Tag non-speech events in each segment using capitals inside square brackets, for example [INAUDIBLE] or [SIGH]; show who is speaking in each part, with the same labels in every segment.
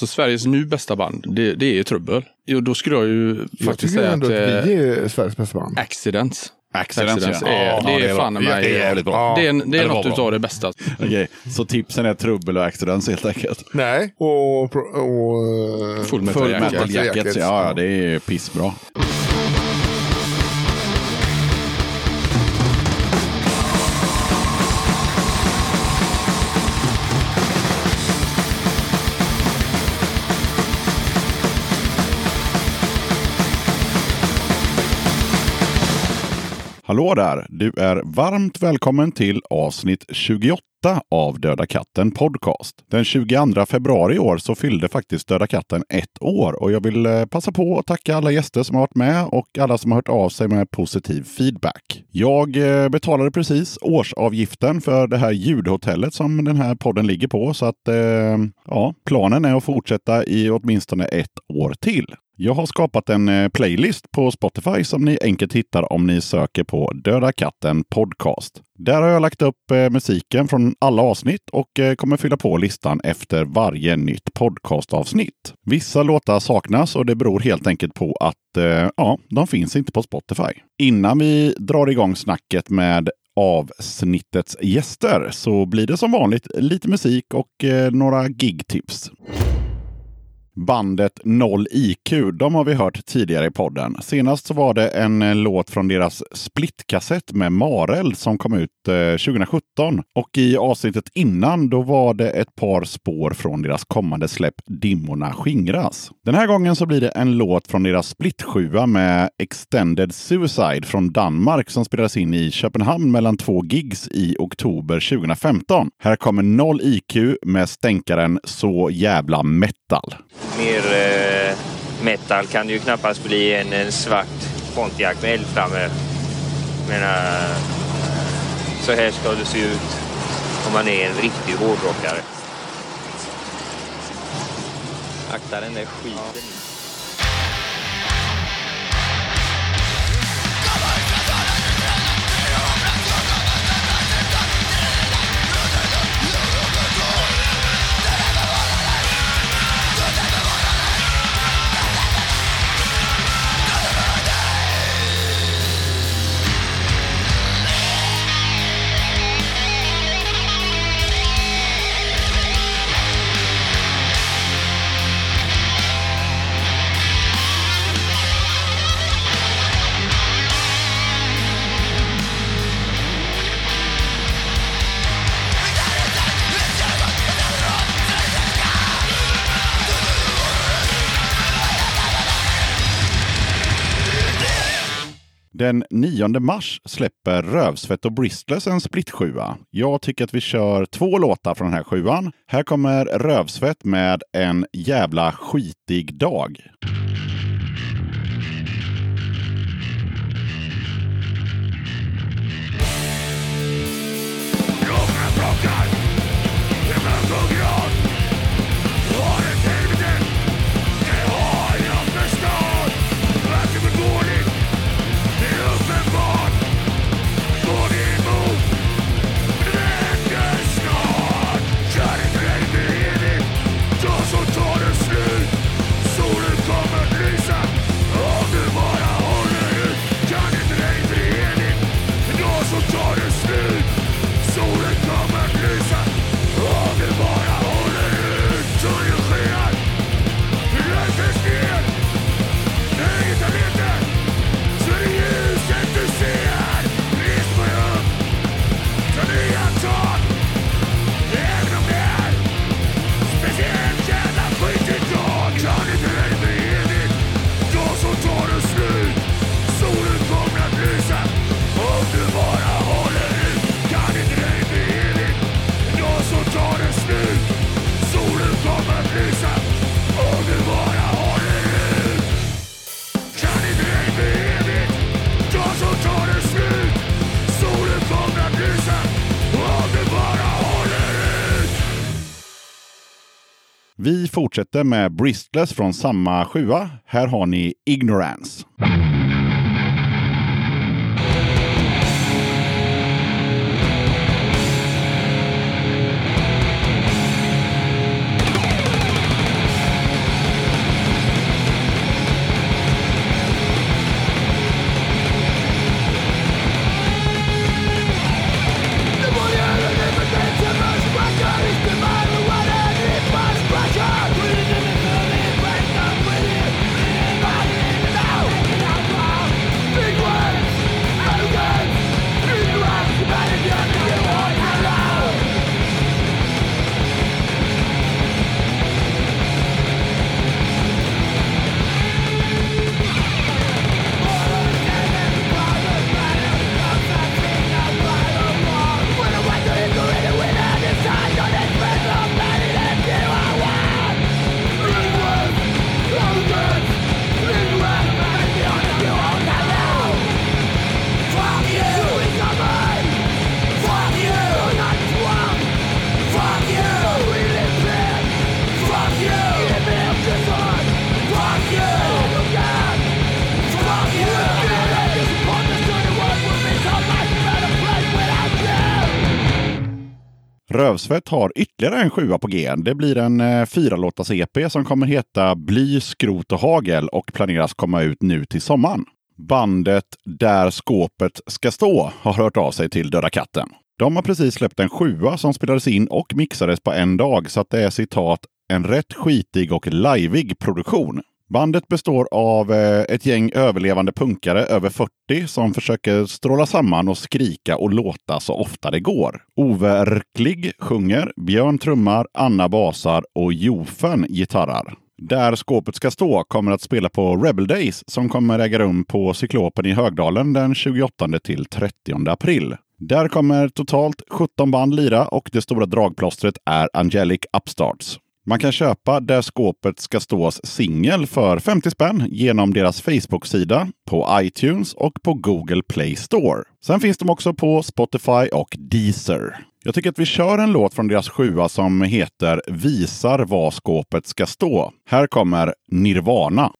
Speaker 1: Så Sveriges nu bästa band, det, det är Trubbel. Jo, då skulle jag ju
Speaker 2: Jag
Speaker 1: faktiskt
Speaker 2: tycker
Speaker 1: säga
Speaker 2: ändå
Speaker 1: att
Speaker 2: att vi
Speaker 1: eh,
Speaker 2: är Sveriges bästa band.
Speaker 1: Accidents.
Speaker 3: Accidents,
Speaker 1: Accidents
Speaker 3: ja.
Speaker 1: är,
Speaker 3: Ja,
Speaker 1: det är
Speaker 3: det
Speaker 1: fan
Speaker 3: var-
Speaker 1: mig,
Speaker 3: det är jävligt bra.
Speaker 1: Det är, det
Speaker 3: Ja,
Speaker 1: är något utav det bästa.
Speaker 3: Okej, så tipsen är trubbel och accidents helt enkelt.
Speaker 2: Nej, och... och eh,
Speaker 1: Full metal jacket.
Speaker 3: Metal Jackets, ja, ja det är pissbra. Hallå där! Du är varmt välkommen till avsnitt 28 av Döda katten Podcast. Den 22 februari i år så fyllde faktiskt Döda katten ett år och jag vill eh, passa på att tacka alla gäster som har varit med och alla som har hört av sig med positiv feedback. Jag eh, betalade precis årsavgiften för det här ljudhotellet som den här podden ligger på så att eh, ja, planen är att fortsätta i åtminstone ett år till. Jag har skapat en eh, playlist på Spotify som ni enkelt hittar om ni söker på Döda katten podcast. Där har jag lagt upp eh, musiken från alla avsnitt och eh, kommer fylla på listan efter varje nytt podcastavsnitt. Vissa låtar saknas och det beror helt enkelt på att ja, de finns inte på Spotify. Innan vi drar igång snacket med avsnittets gäster så blir det som vanligt lite musik och några gigtips. Bandet Noll IQ, de har vi hört tidigare i podden. Senast så var det en eh, låt från deras splitkassett med Marel som kom ut eh, 2017. Och i avsnittet innan då var det ett par spår från deras kommande släpp Dimmorna skingras. Den här gången så blir det en låt från deras splitsjua med Extended Suicide från Danmark som spelades in i Köpenhamn mellan två gigs i oktober 2015. Här kommer Noll IQ med stänkaren Så jävla metal.
Speaker 4: Mer eh, metal kan det ju knappast bli än en svart Pontiac med eldflammor. Menar, eh, så här ska det se ut om man är en riktig hårdrockare. Akta den där skiten.
Speaker 3: Den 9 mars släpper Rövsvett och Bristless en splitsjua. Jag tycker att vi kör två låtar från den här sjuan. Här kommer Rövsvett med En jävla skitig dag. Vi fortsätter med Bristless från samma sjua. Här har ni Ignorance. Rövsvett har ytterligare en sjua på G. Det blir en eh, fyralåtars EP som kommer heta Bly, skrot och hagel och planeras komma ut nu till sommaren. Bandet Där skåpet ska stå har hört av sig till Döda katten. De har precis släppt en sjua som spelades in och mixades på en dag så att det är citat en rätt skitig och lajvig produktion. Bandet består av eh, ett gäng överlevande punkare över 40 som försöker stråla samman och skrika och låta så ofta det går. Overklig sjunger, Björn trummar, Anna basar och Jofen gitarrar. Där skåpet ska stå kommer att spela på Rebel Days som kommer äga rum på Cyklopen i Högdalen den 28 till 30 april. Där kommer totalt 17 band lira och det stora dragplåstret är Angelic Upstarts. Man kan köpa Där skåpet ska stås singel för 50 spänn genom deras Facebook-sida, på iTunes och på Google Play Store. Sen finns de också på Spotify och Deezer. Jag tycker att vi kör en låt från deras sjua som heter Visar var skåpet ska stå. Här kommer Nirvana.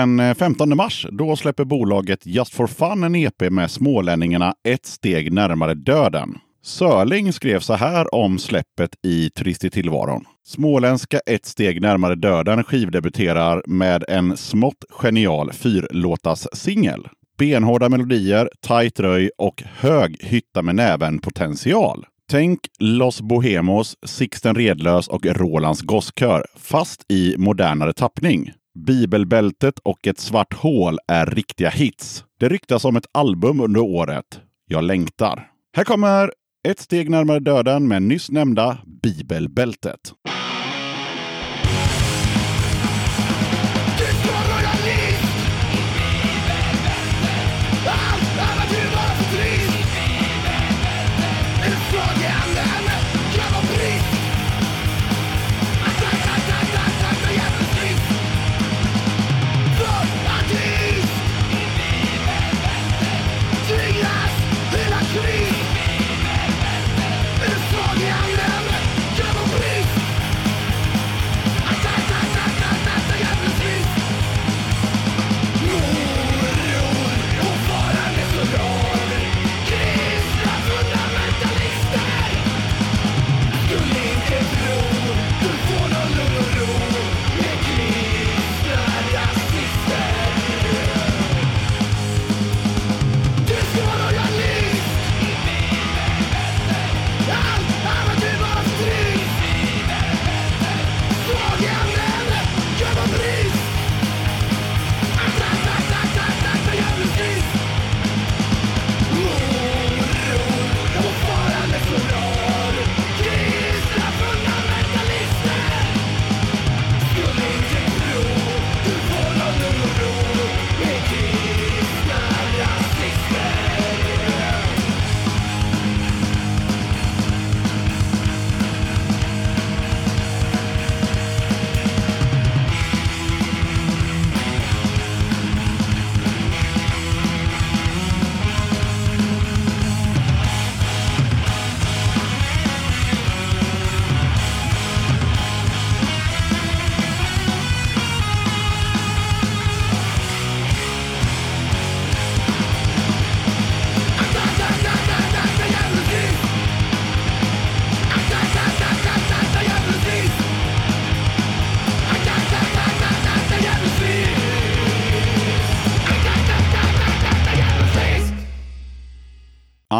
Speaker 3: Den eh, 15 mars då släpper bolaget Just for Fun en EP med smålänningarna Ett steg närmare döden. Sörling skrev så här om släppet i Trist i tillvaron. Småländska Ett steg närmare döden skivdebuterar med en smått genial fyrlåtas singel. Benhårda melodier, tight röj och hög hytta med näven potential. Tänk Los Bohemos, Sixten Redlös och Rolands gosskör, fast i modernare tappning. Bibelbältet och Ett svart hål är riktiga hits. Det ryktas om ett album under året. Jag längtar. Här kommer Ett steg närmare döden med nyss nämnda Bibelbältet.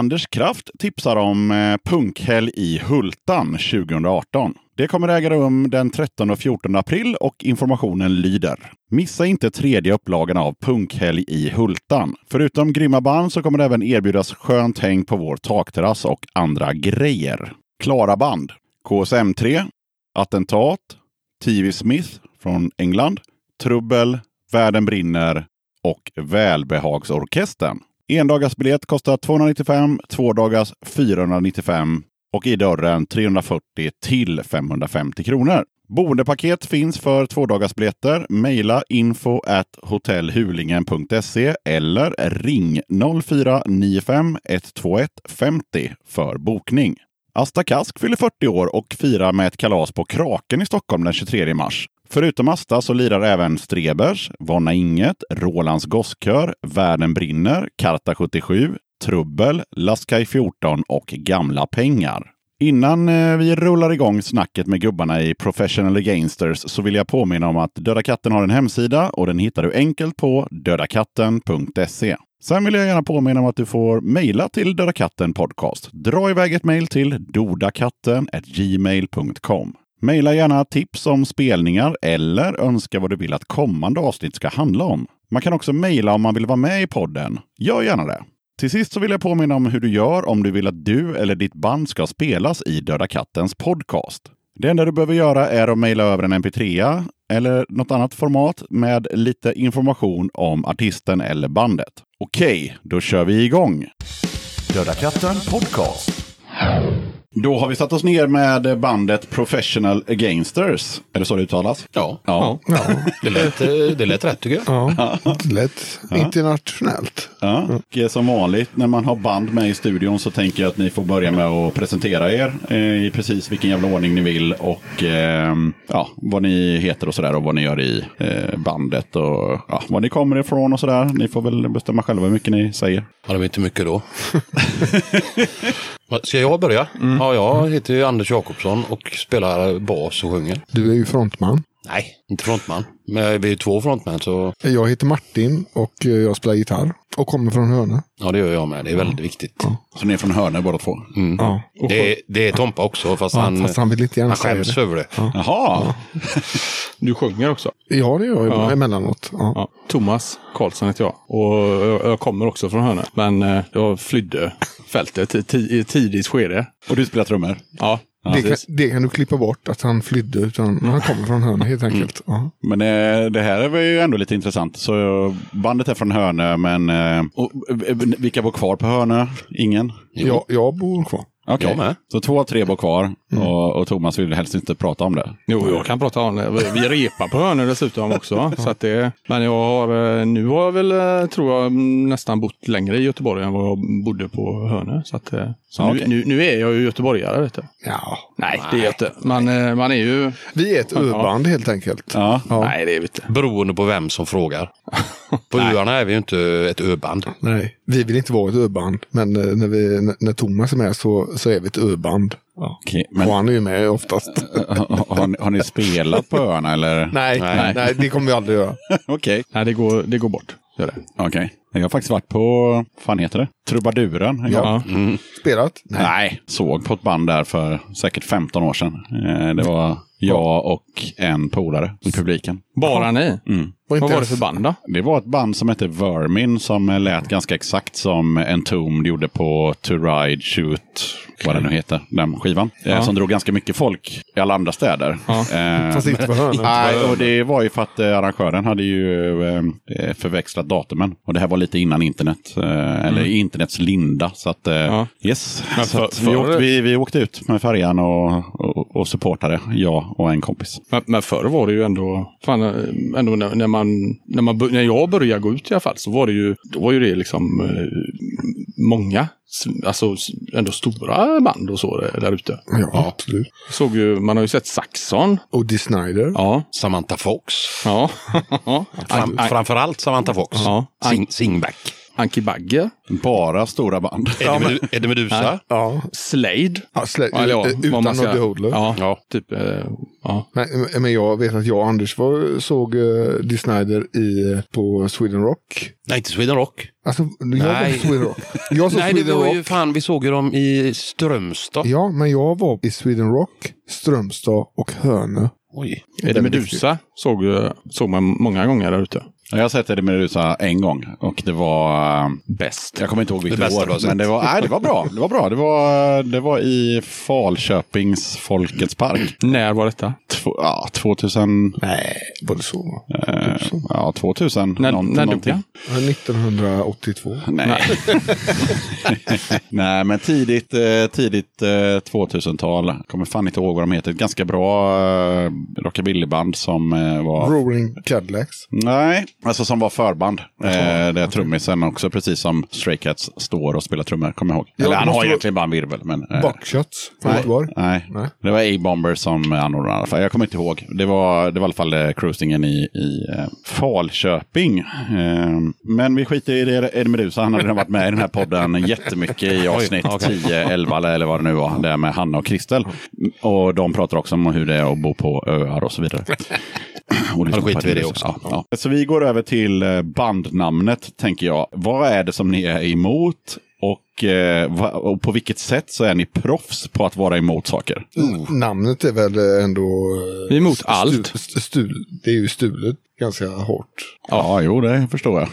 Speaker 3: Anders Kraft tipsar om eh, punkhelg i Hultan 2018. Det kommer äga rum den 13 och 14 april och informationen lyder. Missa inte tredje upplagan av Punkhelg i Hultan. Förutom grymma band så kommer det även erbjudas skönt häng på vår takterrass och andra grejer. Klara band. KSM3, Attentat, TV Smith från England, Trubbel, Världen brinner och Välbehagsorkestern. Endagarsbiljett kostar 295, tvådagars 495 och i dörren 340 till 550 kronor. Boendepaket finns för tvådagarsbiljetter. Mejla info at hotellhulingen.se eller ring 0495 121 50 för bokning. Asta Kask fyller 40 år och firar med ett kalas på Kraken i Stockholm den 23 mars. Förutom Asta så lirar även Strebers, Vonna Inget, Rolands Gosskör, Världen brinner, Karta 77, Trubbel, Laskaj 14 och Gamla pengar. Innan eh, vi rullar igång snacket med gubbarna i Professional Gangsters så vill jag påminna om att Döda katten har en hemsida och den hittar du enkelt på dödakatten.se. Sen vill jag gärna påminna om att du får mejla till Döda katten podcast. Dra iväg ett mejl till dodakatten gmail.com. Mejla gärna tips om spelningar eller önska vad du vill att kommande avsnitt ska handla om. Man kan också mejla om man vill vara med i podden. Gör gärna det. Till sist så vill jag påminna om hur du gör om du vill att du eller ditt band ska spelas i Döda kattens podcast. Det enda du behöver göra är att mejla över en mp3 eller något annat format med lite information om artisten eller bandet. Okej, då kör vi igång! Döda katten podcast. Då har vi satt oss ner med bandet Professional Againsters. Är det så det uttalas?
Speaker 5: Ja,
Speaker 3: Ja.
Speaker 2: Ja,
Speaker 5: det lät, det lät rätt tycker jag.
Speaker 2: ja. lätt internationellt.
Speaker 3: Ja, och eh, som vanligt när man har band med i studion så tänker jag att ni får börja med att presentera er eh, i precis vilken jävla ordning ni vill och eh, ja, vad ni heter och sådär och vad ni gör i eh, bandet och ja, var ni kommer ifrån och sådär. Ni får väl bestämma själva hur mycket ni säger.
Speaker 5: Ja, det var inte mycket då. [LAUGHS] [LAUGHS] Ska jag börja? Ja, jag heter ju Anders Jakobsson och spelar bas och sjunger.
Speaker 2: Du är ju frontman.
Speaker 5: Nej, inte frontman. Men vi är ju två frontmän så
Speaker 2: Jag heter Martin och eh, jag spelar gitarr. Och kommer från Hörne.
Speaker 5: ja, det gör jag med. Det är väldigt viktigt.
Speaker 3: Så ni är från Hörne båda två?
Speaker 2: Ja.
Speaker 5: Det, är, det är Tompa också fast
Speaker 2: Ja,
Speaker 5: han,
Speaker 2: fast han vill inte gärna
Speaker 5: han skäms
Speaker 2: det.
Speaker 5: över det.
Speaker 3: Jaha! [LAUGHS]
Speaker 1: Du sjunger också.
Speaker 2: Ja, det gör jag
Speaker 1: Ja.
Speaker 2: emellanåt. Ja.
Speaker 1: Ja. Thomas Karlsson heter jag. Och jag, kommer också från Hönö. Men eh, jag flydde fältet i, tidigt skede.
Speaker 3: Och du spelar trummor?
Speaker 1: Ja,
Speaker 2: Det, kan, det kan du klippa bort, att han flydde. Utan han kommer från Hörne helt enkelt. Ja.
Speaker 3: Men eh, det här är väl ju ändå lite intressant. Så eh, bandet är från Hörne, men eh, och, eh, vilka bor kvar på Hörne? Ingen?
Speaker 2: Jag, jag bor kvar.
Speaker 5: Jag med.
Speaker 3: Så två av tre bor kvar och, och Thomas vill helst inte prata om det.
Speaker 1: Jo, jag kan prata om det. Vi repar på Hönö dessutom också. så att det, men jag har, eh, nu har jag väl, eh, tror jag, nästan bott längre i Göteborg än vad jag bodde på Hönö. Så, att, eh, så
Speaker 3: Ja,
Speaker 1: nu, nu, nu är jag ju göteborgare. Vet du.
Speaker 2: Ja.
Speaker 1: Nej, det är jag inte. Man, man är ju...
Speaker 2: Vi är ett öband helt enkelt.
Speaker 3: Ja.
Speaker 2: Ja.
Speaker 1: Nej, det är vi inte.
Speaker 5: Beroende på vem som frågar. [LAUGHS] På öarna är vi ju inte ett öband.
Speaker 2: Nej, vi vill inte vara ett öband. Men när, vi, när- när Thomas är med så, så är vi ett öband.
Speaker 3: Okej, men
Speaker 2: Och han är ju med oftast. [LAUGHS]
Speaker 3: har, ni, har ni spelat på öarna eller?
Speaker 2: nej,
Speaker 5: Nej.
Speaker 2: nej. det kommer vi aldrig göra. [LAUGHS]
Speaker 3: Okej.
Speaker 1: Nej, det går, det går bort. Gör det.
Speaker 3: Jag har faktiskt varit på, vad fan heter det? Trubaduren. en gång.
Speaker 2: Ja.
Speaker 1: Ja.
Speaker 2: Spelat?
Speaker 3: Nej, såg på ett band där för säkert 15 år sedan. Eh, Det var jag och en polare i publiken.
Speaker 1: Bara ni?
Speaker 3: Mm.
Speaker 1: Vad var det för band då?
Speaker 3: Det var ett band som hette Vermin som lät ganska exakt som Entombed gjorde på To Ride Shoot, vad det nu heter, den skivan. Eh,
Speaker 1: Ja.
Speaker 3: Som drog ganska mycket folk i alla andra städer.
Speaker 1: Ja.
Speaker 3: Eh,
Speaker 2: Fast inte på Hörne.
Speaker 3: Nej, och det var ju för att arrangören hade ju förväxlat datumen. Och det här var lite innan internet, eh, eller i internets linda. Så att, eh,
Speaker 1: Ja.
Speaker 3: yes.
Speaker 1: Men
Speaker 3: så
Speaker 1: för-
Speaker 3: att vi,
Speaker 1: för-
Speaker 3: åkte, vi, vi åkte ut med färjan och, och, och supportade, jag och en kompis.
Speaker 1: Men, men förr var det ju ändå, fan, eh, ändå när, när, man, när, man, när jag började gå ut i alla fall, så var det ju, då var ju det liksom eh, många, alltså ändå stora band och så där, ute.
Speaker 2: Ja, absolut.
Speaker 1: Såg ju, man har ju sett Saxon.
Speaker 2: Och Dee Snider.
Speaker 1: Ja.
Speaker 5: Samantha Fox.
Speaker 1: Ja. [LAUGHS]
Speaker 5: Fram, framförallt Samantha Fox.
Speaker 1: Ja.
Speaker 5: Sing, Singback.
Speaker 1: Anki Bagger,
Speaker 3: Bara stora band.
Speaker 5: Eddie, Medu- Eddie Meduza.
Speaker 2: Ja,
Speaker 1: Slade.
Speaker 2: ja,
Speaker 1: Ja, eller ja,
Speaker 2: eh, utan
Speaker 1: man ska-
Speaker 2: Noddy Hodler.
Speaker 1: Ja,
Speaker 5: Ja.
Speaker 1: typ. eh, Ja.
Speaker 2: Nej, men jag vet att jag och Anders var, såg uh, Dee Snider i, på Sweden Rock.
Speaker 5: Nej, inte Sweden Rock.
Speaker 2: Alltså, jag
Speaker 5: Nej.
Speaker 2: på Sweden Rock. Jag såg [LAUGHS]
Speaker 5: Nej, det
Speaker 2: Sweden
Speaker 5: var
Speaker 2: Rock.
Speaker 5: ju fan, vi såg ju dem i Strömstad.
Speaker 2: Ja, men jag var i Sweden Rock, Strömstad och Hönö.
Speaker 5: Oj.
Speaker 1: Eddie Meduza såg, såg man många gånger där ute.
Speaker 3: Jag har sett Eddie Meduza en gång och det var... eh,
Speaker 1: Bäst.
Speaker 3: Jag kommer inte ihåg vilket år, men det var, nej, det var bra. [LAUGHS] Det var bra. Det var, det var i Falköpings Folkets Park.
Speaker 1: När var detta?
Speaker 3: Två, ja, 2000...
Speaker 2: Nej, var det så?
Speaker 3: Eh, ja, 2000.
Speaker 1: När,
Speaker 3: någon-
Speaker 1: när dog
Speaker 3: någonting.
Speaker 1: han?
Speaker 2: Ja, 1982.
Speaker 3: Nej. [LAUGHS] Nej, men tidigt, eh, tidigt eh, 2000-tal. Kommer fan inte ihåg vad de heter. Ett ganska bra eh, rockabillyband som eh, var...
Speaker 2: Rolling Cadillacs.
Speaker 3: Nej, alltså som var förband. Eh, där trummisen också, precis som Stray Cats, står och spelar trummor, kommer jag ihåg.
Speaker 2: Ja,
Speaker 3: Eller han har egentligen bara en virvel. Men, eh,
Speaker 2: Buckshots från Göteborg.
Speaker 3: nej.
Speaker 2: Nej.
Speaker 3: det var A-Bomber som anordnade i alla fall. Jag kommer inte ihåg. Det var, det var i alla fall eh, cruisingen i, i eh, Falköping. Eh, men vi skiter i det. Eddie Meduza, han har redan varit med i den här podden jättemycket i avsnitt
Speaker 5: okej.
Speaker 3: 10, 11 eller- eller vad det nu var. Det med Hanna och Kristel. Och de pratar också om hur det är att bo på öar och så vidare. [LAUGHS] [CLEARS THROAT] Och
Speaker 5: Ja, då skiter vi i det också.
Speaker 3: Meduza. Ja, ja. Så vi går över till eh, bandnamnet, tänker jag. Vad är det som ni är emot? Och, eh, och på vilket sätt så är ni proffs på att vara emot saker?
Speaker 2: Namnet är väl ändå... eh,
Speaker 1: Vi är emot
Speaker 2: stu-
Speaker 1: allt.
Speaker 2: st- Stul, det är ju stulet ganska hårt.
Speaker 3: Ja, jo, det förstår jag.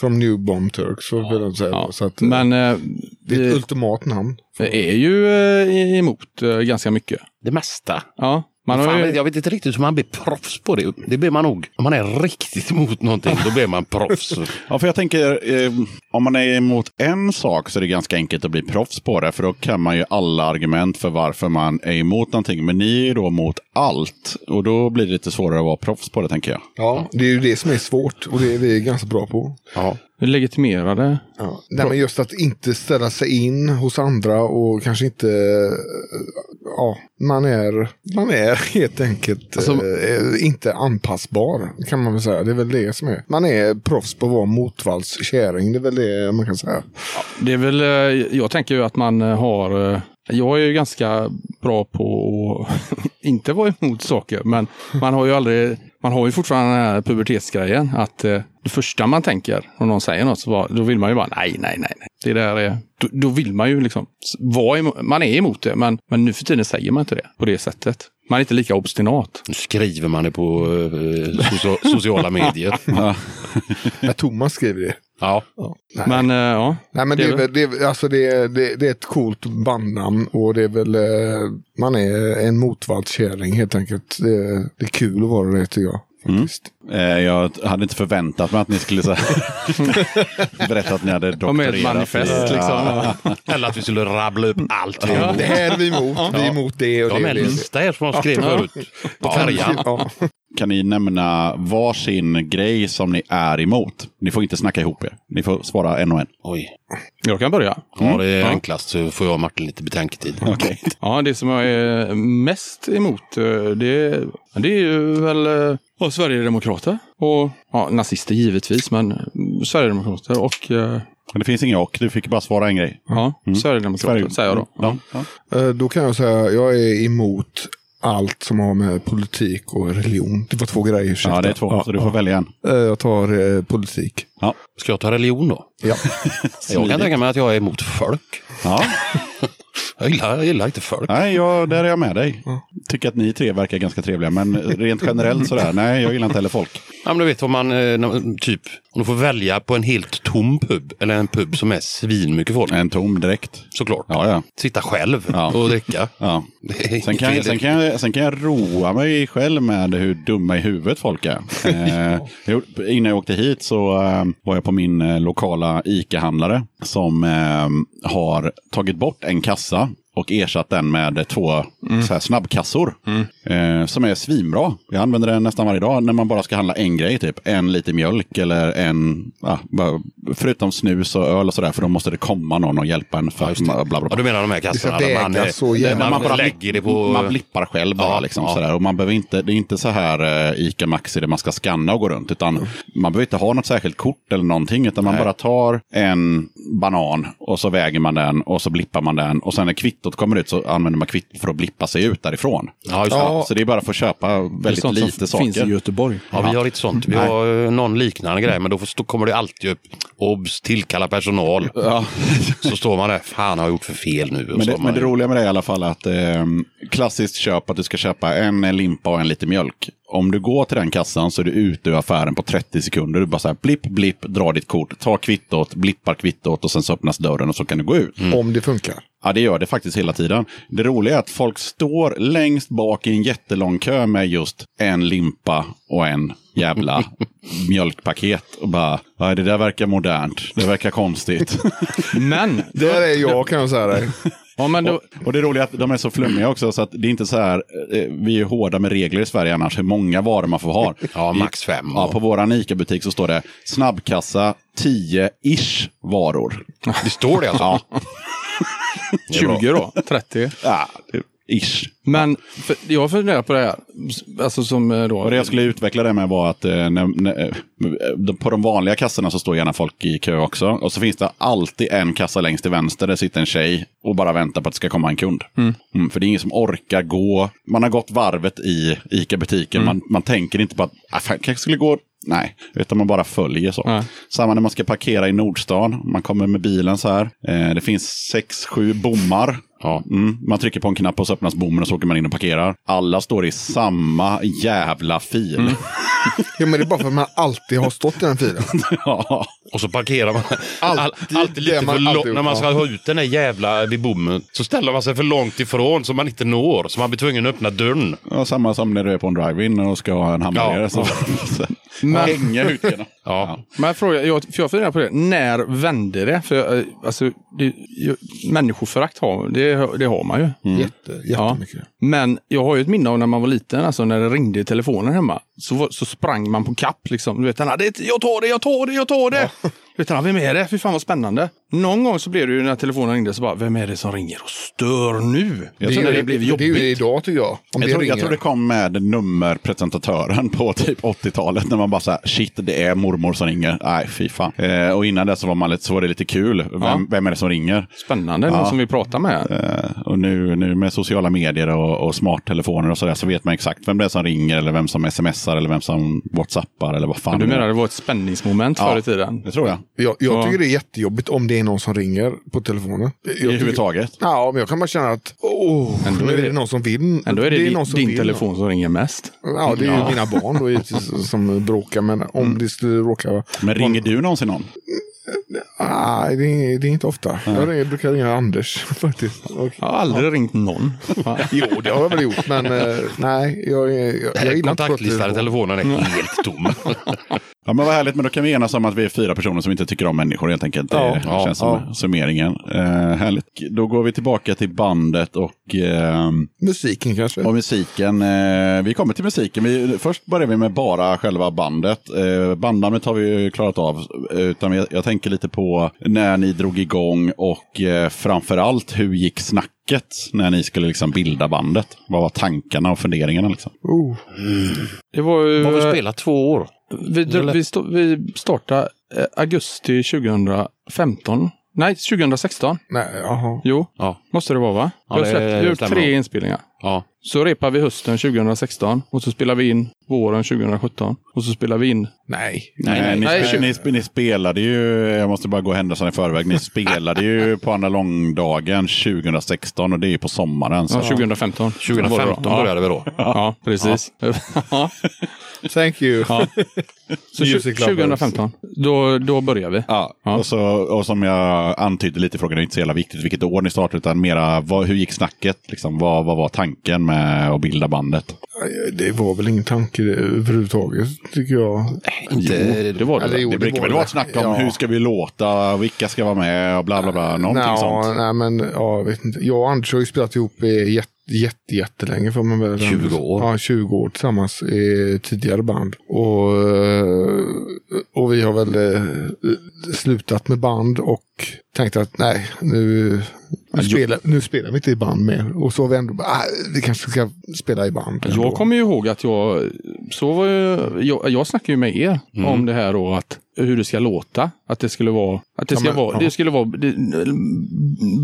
Speaker 2: Från [LAUGHS] New Bomb Turks så vill jag säga.
Speaker 1: Ja.
Speaker 2: Så att,
Speaker 1: Men eh,
Speaker 2: det är ett ultimat namn.
Speaker 1: är ju eh, emot eh, ganska mycket.
Speaker 5: Det mesta.
Speaker 1: Ja, man
Speaker 5: Fan,
Speaker 1: ju...
Speaker 5: Jag vet inte riktigt hur man blir proffs på det. Det blir man nog. Om man är riktigt emot någonting, då blir man proffs. [LAUGHS]
Speaker 3: Ja, för jag tänker, eh, om man är emot en sak så är det ganska enkelt att bli proffs på det. För då kan man ju alla argument för varför man är emot någonting. Men ni är ju då emot allt. Och då blir det lite svårare att vara proffs på det, tänker jag.
Speaker 2: Ja, det är ju det som är svårt och det är vi ganska bra på.
Speaker 5: Ja.
Speaker 1: legitimerade.
Speaker 2: Ja. Nej, men just att inte ställa sig in hos andra och kanske inte... Ja, man är, man är [LAUGHS] helt enkelt
Speaker 1: Alltså-
Speaker 2: eh, inte anpassbar kan man väl säga. Det är väl det som är. Man är proffs på att vara motvallskärring. Det är väl det man kan säga.
Speaker 1: Det är väl, eh, jag tänker ju att man eh, har, eh, jag är ju ganska bra på att [LAUGHS] inte vara emot saker, men man har ju aldrig, man har ju fortfarande den här pubertetsgrejen att eh, det första man tänker om någon säger något, så då vill man ju bara nej, nej, nej, nej. Det där är, då, då vill man ju liksom vara emot, man är emot det, men, men nu för tiden säger man inte det på det sättet. Man är inte lika obstinat.
Speaker 5: Nu skriver man det på eh, socia- sociala medier. [LAUGHS]
Speaker 2: När Thomas skriver det.
Speaker 5: Ja.
Speaker 2: Ja.
Speaker 1: Men eh, ja,
Speaker 2: Nej men det,
Speaker 1: Det är
Speaker 2: är väl, det, är- alltså det, är- det, det är ett coolt bandnamn och det är väl, eh, man är en motvallskärring helt enkelt. Det, det är kul att vara det tycker jag. Faktiskt.
Speaker 3: Eh, jag hade inte förväntat mig att ni skulle så [LAUGHS] berätta att ni hade
Speaker 1: och med
Speaker 3: doktorerat.
Speaker 1: ett manifest
Speaker 3: i-
Speaker 1: liksom.
Speaker 5: Eller att vi skulle rabbla upp allt är emot.
Speaker 2: Det här är vi emot, vi är emot det och
Speaker 5: Jag har
Speaker 2: det.
Speaker 5: med
Speaker 2: och
Speaker 5: en
Speaker 2: det.
Speaker 5: lista här som jag skrev förut. På färjan.
Speaker 2: Ja.
Speaker 3: Kan ni nämna varsin grej som ni är emot? Ni får inte snacka ihop er. Ni får svara en och en.
Speaker 5: Oj.
Speaker 1: Jag kan börja.
Speaker 5: Ja, det är
Speaker 1: Ja.
Speaker 5: enklast så får jag och Martin lite betänketid. [LAUGHS]
Speaker 3: Okej.
Speaker 1: Ja, det som jag är mest emot, eh, det, det är ju väl eh, ja, Sverigedemokrater. Och ja, nazister givetvis, men mm, Sverigedemokrater och eh,
Speaker 3: Men Det finns inga och. Du fick bara svara en grej.
Speaker 1: ja, Sverigedemokrater
Speaker 3: Sverige-
Speaker 1: säger jag då.
Speaker 3: Ja. Ja.
Speaker 2: Då kan jag säga jag är emot allt som har med politik och religion. Det var två grejer. ursäkta.
Speaker 3: ja, det är två.
Speaker 2: Ja,
Speaker 3: så du får
Speaker 2: ja.
Speaker 3: välja en.
Speaker 2: Eh, Jag tar eh, politik.
Speaker 3: Ja.
Speaker 5: Ska jag ta religion då?
Speaker 2: Ja. [LAUGHS]
Speaker 5: Jag kan tänka mig att jag är emot folk.
Speaker 3: ja. [LAUGHS]
Speaker 5: Jag gillar, jag gillar inte folk.
Speaker 3: Nej, jag, där är jag med dig. Tycker att ni tre verkar ganska trevliga. Men rent generellt sådär. Nej, jag gillar inte heller folk.
Speaker 5: Ja, men du vet vad man, eh, när- typ, om du får välja på en helt tom pub eller en pub som är svinmycket folk.
Speaker 3: En tom direkt.
Speaker 5: Såklart.
Speaker 3: Ja, ja.
Speaker 5: Sitta själv
Speaker 3: Ja.
Speaker 5: och dricka.
Speaker 3: ja. Sen kan,
Speaker 5: inget
Speaker 3: sen, kan jag, sen kan jag roa mig själv med hur dumma i huvudet folk är. [LAUGHS] Eh, jag, innan jag åkte hit så eh, var jag på min eh, lokala ICA-handlare som eh, har tagit bort en kassa och ersatt den med två så här snabbkassor. Eh, som är svinbra. Jag använder den nästan varje dag när man bara ska handla en grej. Typ en liter mjölk eller en, ja, bara- förutom snus och öl och sådär. För då måste det komma någon och hjälpa en. För,
Speaker 5: det.
Speaker 3: bla, bla, bla.
Speaker 5: Ja, du menar de här kassarna?
Speaker 2: Ska
Speaker 5: där man,
Speaker 2: väga
Speaker 5: eh, man,
Speaker 3: man bara
Speaker 5: lägger det på...
Speaker 3: Man blippar själv bara.
Speaker 5: Ja,
Speaker 3: liksom,
Speaker 5: ja.
Speaker 3: Sådär. Och man behöver inte, det är inte så här eh, ICA Maxi där man ska scanna och gå runt. Utan man behöver inte ha något särskilt kort eller någonting. Utan man
Speaker 5: Nej.
Speaker 3: bara tar en banan och så väger man den och så blippar man den. Och sen när kvittot kommer ut så använder man kvittot för att blippa sig ut därifrån.
Speaker 5: Ja, just det.
Speaker 2: Ja.
Speaker 3: Så det är bara för att köpa väldigt
Speaker 1: sånt
Speaker 3: lite
Speaker 1: som
Speaker 3: saker.
Speaker 1: finns i Göteborg.
Speaker 5: Ja, vi har inte sånt. Vi har eh, någon liknande grej, men då får stå, kommer det alltid upp obs, tillkalla personal.
Speaker 3: Ja. [LAUGHS]
Speaker 5: Så står man där, fan har jag gjort för fel nu? Och
Speaker 3: Men
Speaker 5: så
Speaker 3: det, men det roliga med det är i alla fall att eh, klassiskt köp att du ska köpa en limpa och en liter mjölk. Om du går till den kassan så är du ute ur affären på 30 sekunder. Du bara så här blipp, blipp, dra ditt kort, ta kvittot, blippar kvittot och sen så öppnas dörren och så kan du gå ut.
Speaker 2: Om det funkar.
Speaker 3: Ja, det gör det faktiskt hela tiden. Det roliga är att folk står längst bak i en jättelång kö med just en limpa och en jävla [LAUGHS] mjölkpaket. Och bara, "Ja, det där verkar modernt. Det verkar konstigt. [LAUGHS]
Speaker 1: Men,
Speaker 2: Där är jag kan jag säga dig. [LAUGHS]
Speaker 1: ja, men då,
Speaker 3: Och det roliga är att de är så flummiga också, så att det är inte så här, eh, vi är hårda med regler i Sverige annars, hur många varor man får ha.
Speaker 5: Ja, max fem.
Speaker 3: Ja, på våran ICA-butik så står det snabbkassa 10-ish varor.
Speaker 5: Det står det alltså?
Speaker 3: Ja,
Speaker 1: 20 då, 30.
Speaker 3: ja det- ish.
Speaker 1: Men för, jag funderar på det här. Alltså som eh, då.
Speaker 3: Och det jag skulle utveckla det med var att eh, när, när, eh, på de vanliga kassorna så står gärna folk i kö också. Och så finns det alltid en kassa längst till vänster. Där sitter en tjej och bara väntar på att det ska komma en kund. Mm, för det är ingen som orkar gå. Man har gått varvet i ICA-butiken. Man, man tänker inte på att ah, fan, kanske skulle gå Nej, utan man bara följer så.
Speaker 1: Nej.
Speaker 3: Samma när man ska parkera i Nordstan. Man kommer med bilen så här. Eh, det finns sex, sju bommar.
Speaker 5: Ja.
Speaker 3: Mm, man trycker på en knapp och så öppnas bommen och så åker man in och parkerar. Alla står i samma jävla fil. [LAUGHS]
Speaker 2: Ja, men det är bara för att man alltid har stått i den filen. [LAUGHS]
Speaker 3: ja.
Speaker 5: Och så parkerar man
Speaker 2: Alltid
Speaker 5: alltid lite
Speaker 2: man
Speaker 5: för långt. När man ska ha ut den där jävla vid bommen så ställer man sig för långt ifrån så man inte når. Så man blir tvungen att öppna dörren.
Speaker 3: Ja, samma som när du är på en drive-in och ska ha en hamburgare.
Speaker 5: Ja.
Speaker 3: Så, [LAUGHS] så,
Speaker 1: Men-
Speaker 3: hänga ut genom. [LAUGHS]
Speaker 5: Ja.
Speaker 1: Men jag frågar, jag, för jag funderar på det. När vände det? För jag, eh, alltså, det, jag, människoförakt har, det, det har man ju.
Speaker 2: Jätte, jättemycket.
Speaker 1: Men jag har ju ett minne av när man var liten, alltså när det ringde i telefonen hemma. Så, så sprang man på kapp liksom. Du vet, här, det, jag tar det, jag tar det, jag tar det. Du vet, här, vem är det? Fy fan vad spännande. Någon gång så blev det ju när telefonen ringde så bara, vem är det som ringer och stör nu? Jag tror
Speaker 2: är
Speaker 1: det, blev
Speaker 2: Det är ju
Speaker 1: jobbigt.
Speaker 2: idag tycker jag. Om
Speaker 3: Jag
Speaker 2: det
Speaker 3: tror,
Speaker 2: ringer.
Speaker 3: jag tror det kom med nummerpresentatören på typ 80-talet. När man bara så här, shit det är mormor som ringer. Nej, fy fan. Eh, och innan det så var, man lite, så var det lite kul. Vem,
Speaker 1: Ja.
Speaker 3: vem är det som ringer?
Speaker 1: Spännande, någon som vi pratar med.
Speaker 3: Eh, och nu, nu med sociala medier och, och smarttelefoner och sådär så vet man exakt vem det är som ringer eller vem som smsar eller vem som whatsappar eller vad fan
Speaker 1: Du
Speaker 3: det är.
Speaker 1: menar det var ett spänningsmoment
Speaker 3: Ja.
Speaker 1: förr i tiden?
Speaker 3: Det tror jag.
Speaker 2: Jag, jag
Speaker 1: Ja.
Speaker 2: tycker det är jättejobbigt om det är någon som ringer på telefonen. Jag
Speaker 3: Överhuvudtaget.
Speaker 2: Ja, men jag kan bara känna att åh,
Speaker 1: Ändå är
Speaker 2: är
Speaker 1: det-
Speaker 2: det någon som vill.
Speaker 1: Ändå är det, din,
Speaker 2: någon som
Speaker 1: din
Speaker 2: vill.
Speaker 1: telefon som ringer mest.
Speaker 2: Ja, det är ju mina barn då givetvis [LAUGHS] som bråkar. Men om
Speaker 1: Mm.
Speaker 2: det skulle råka...
Speaker 3: Men ringer du någonsin någon?
Speaker 2: Nej, det är, det är inte ofta. Jag ringer, brukar ringa Anders [LAUGHS] faktiskt. Och,
Speaker 1: Jag har aldrig ringt någon. [LAUGHS]
Speaker 2: jo, det har jag väl gjort. Men nej, jag, jag, jag, jag telefon.
Speaker 5: telefonen är helt tom.
Speaker 3: Ja men vad härligt, men då kan vi enas om att vi är fyra personer som inte tycker om människor helt enkelt.
Speaker 2: Ja,
Speaker 3: det
Speaker 2: ja,
Speaker 3: känns som
Speaker 2: ja.
Speaker 3: summeringen. Eh, härligt. Då går vi tillbaka till bandet och, eh,
Speaker 2: Musiken kanske.
Speaker 3: och musiken. Eh, vi kommer till musiken. Vi, först börjar vi med bara själva bandet. Eh, bandnamnet har vi ju klarat av. Utan jag, jag tänker lite på när ni drog igång och eh, framförallt hur gick snacket när ni skulle liksom bilda bandet? Vad var tankarna och funderingarna? Liksom?
Speaker 2: Oh.
Speaker 1: Det var ju...
Speaker 5: Har vi spelat två år?
Speaker 1: Vi, vi, vi startade eh, augusti 2015. Nej, 2016.
Speaker 2: Nej, jaha.
Speaker 1: Jo,
Speaker 5: Ja.
Speaker 1: måste det vara va?
Speaker 5: Ja,
Speaker 1: vi har,
Speaker 5: det
Speaker 1: släppt, vi har gjort tre inspelningar.
Speaker 5: Ja.
Speaker 1: Så repar vi hösten 2016 och så spelar vi in våren 2017. Och så spelar vi in...
Speaker 2: Nej.
Speaker 3: Nej,
Speaker 1: nej,
Speaker 3: ni,
Speaker 1: nej,
Speaker 3: ni, ni spelade ju, jag måste bara gå händelserna i förväg, ni spelade ju på andra långdagen 2016 och det är ju på sommaren. Så.
Speaker 1: Ja, 2015.
Speaker 5: 2015
Speaker 1: Ja.
Speaker 5: började vi då.
Speaker 1: Ja, precis. Ja. [LAUGHS]
Speaker 2: Thank you.
Speaker 1: Ja. Så
Speaker 2: Music
Speaker 1: tju-
Speaker 2: lovers.
Speaker 1: 2015, då, då börjar vi.
Speaker 3: Ja,
Speaker 1: Ja.
Speaker 3: Och, så, och som jag antydde lite i frågan, det är inte så jävla viktigt vilket år ni startade, utan mera vad, hur gick snacket? Liksom, vad, vad var tanken med att bilda bandet?
Speaker 2: Det var väl ingen tanke överhuvudtaget, tycker jag.
Speaker 5: Inte,
Speaker 1: Det var det.
Speaker 2: Eller
Speaker 1: väl?
Speaker 2: jo,
Speaker 3: Det brukar
Speaker 2: var
Speaker 3: väl vara ett snack om
Speaker 2: Ja.
Speaker 3: hur ska vi låta, vilka ska vara med och bla bla bla. Någonting
Speaker 2: Nå,
Speaker 3: sånt.
Speaker 2: Nej, men ja, jag vet inte. Jag och Anders har ju spelat ihop i jätte, jätte, jättelänge. Får man väl
Speaker 5: 20 år.
Speaker 2: Ja, 20 år tillsammans i tidigare band. Och, eh, och vi har väl eh, slutat med band och tänkt att nej, nu, nu, spelar, nu spelar vi inte i band mer. Och så har vi ändå bara, ah, vi kanske ska spela i band. ändå.
Speaker 1: Jag kommer ju ihåg att jag, så var jag, jag, jag snackade ju med er om det här då, att hur det ska låta. Att det skulle vara, att det
Speaker 2: Ja,
Speaker 1: ska
Speaker 2: men,
Speaker 1: vara,
Speaker 2: ja.
Speaker 1: det skulle vara det,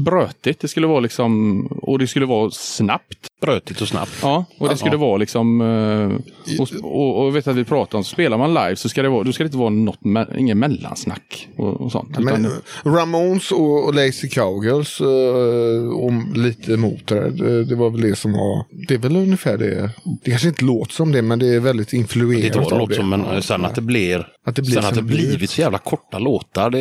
Speaker 1: brötigt. Det skulle vara liksom, och det skulle vara snabbt.
Speaker 5: Brötigt och snabbt.
Speaker 1: Ja, och det skulle vara liksom, eh, och, och, och vet att vi pratar om, så spelar man live så ska det vara, då ska det inte vara något, me- ingen mellansnack och, och sånt.
Speaker 2: Men
Speaker 1: utan,
Speaker 2: Ramones och, och Lazy Cowgirls uh, om lite Motörhead, det, det var väl det som var, det är väl ungefär det. Det kanske inte låter som det, men det är väldigt
Speaker 5: Det
Speaker 2: influerat
Speaker 5: det
Speaker 2: av
Speaker 5: låter
Speaker 2: det.
Speaker 5: som, men sen att det blir,
Speaker 2: Att det blir
Speaker 5: sen att det
Speaker 2: det blir.
Speaker 5: blivit så jävla korta låtar, det,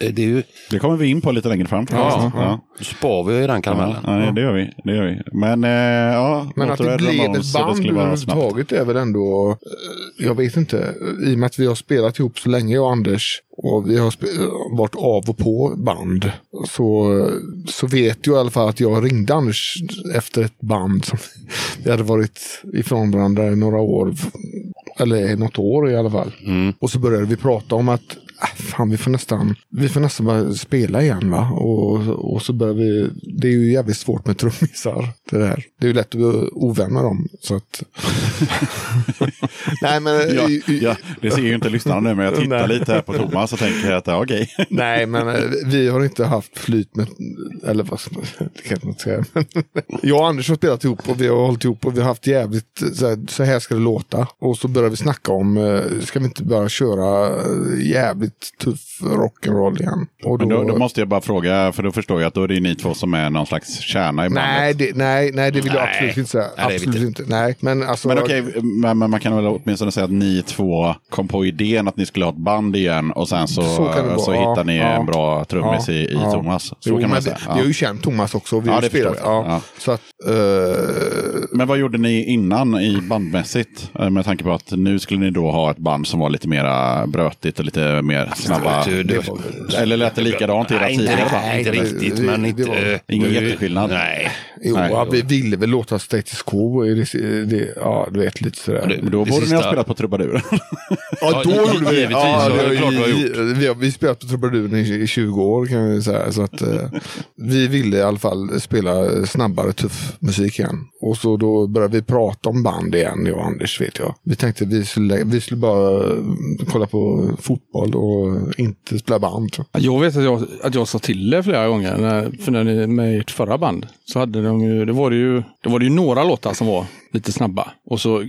Speaker 5: det är ju,
Speaker 3: Det kommer vi in på lite längre fram.
Speaker 5: ja,
Speaker 3: ja.
Speaker 5: då spar vi i den
Speaker 3: Ja,
Speaker 5: karamellen.
Speaker 3: nej, det gör vi. Det gör vi. Men, eh, ja,
Speaker 2: Men att det blev ett band överhuvudtaget är väl ändå, eh, jag vet inte, i och med att vi har spelat ihop så länge jag och Anders och vi har varit av och på band så, så vet jag i alla fall att jag ringde Anders efter ett band som [LAUGHS] vi hade varit ifrån varandra i några år. Eller något år i alla fall. Och så började vi prata om att fan, vi får nästan, vi får nästan bara spela igen va. Och, och så började vi, det är ju jävligt svårt med trummisar. Det, där. det är ju lätt att bli ovän med dem. Så att... [LAUGHS] Nej men,
Speaker 3: Ja, ja, det ser ju inte lyssnarna nu, men jag tittar
Speaker 2: Nej.
Speaker 3: lite här på Thomas och tänker att ja, okej. [LAUGHS]
Speaker 2: nej men eh, vi har inte haft flyt med, eller vad ska man, det kan jag inte säga. Jag och Anders har spelat ihop och vi har hållit ihop och vi har haft jävligt, så här, så här ska det låta. Och så börjar vi snacka om, eh, ska vi inte bara köra eh, jävligt tuff rock'n'roll igen? Och
Speaker 3: Men då, då måste jag bara fråga, för då förstår jag att då är det ni två som är någon slags kärna i bandet.
Speaker 2: Nej, det, nej, nej, det vill jag
Speaker 5: Nej.
Speaker 2: absolut inte säga.
Speaker 5: Nej, det är
Speaker 2: absolut inte. Nej, men alltså.
Speaker 3: Men okej, men, men man kan väl åtminstone säga att ni två kom på idén att ni skulle ha ett band igen och sen så,
Speaker 2: Så det
Speaker 3: så
Speaker 2: ja,
Speaker 3: hittar ni
Speaker 2: ja.
Speaker 3: en bra trummis
Speaker 2: Ja,
Speaker 3: i, i. Thomas. Så
Speaker 2: Jo,
Speaker 3: kan man säga.
Speaker 2: det. Vi har ju känt Thomas också. Vi
Speaker 3: Ja, det
Speaker 2: spelat. Ja. Så att, eh,
Speaker 3: Men vad gjorde ni innan i bandmässigt? Eh, Med tanke på att nu skulle ni då ha ett band som var lite mer brötigt och lite mer snabba.
Speaker 5: Det- det-
Speaker 3: Eller lät det likadant i era
Speaker 5: Nej, nej, inte riktigt,
Speaker 2: det-
Speaker 5: men inte...
Speaker 2: var-
Speaker 3: Ingen
Speaker 5: det-
Speaker 3: jätteskillnad?
Speaker 5: Nej.
Speaker 2: jo,
Speaker 3: Nej.
Speaker 2: ja, vi ville väl låta status quo. i Det, det, ja, du vet lite sådär.
Speaker 5: Det-
Speaker 3: Men då
Speaker 5: Det
Speaker 3: borde ni ha spelat på trubaduren.
Speaker 2: Ja, då gjorde vi Ja,
Speaker 5: det klart vi har
Speaker 2: vi, vi har vi spelat på trubaduren i, i 20 år kan vi säga. Så att, eh, vi ville i alla fall spela snabbare, tuff musik igen. Och så då började vi prata om band igen, jag och Anders vet jag. Vi tänkte vi skulle, vi skulle bara eh, kolla på fotboll och och inte spela band.
Speaker 1: Jag vet att jag, att jag sa till er flera gånger, när, för när ni med ert förra band, så hade de ju, det var det ju, det var det ju några låtar som var lite snabba. Och så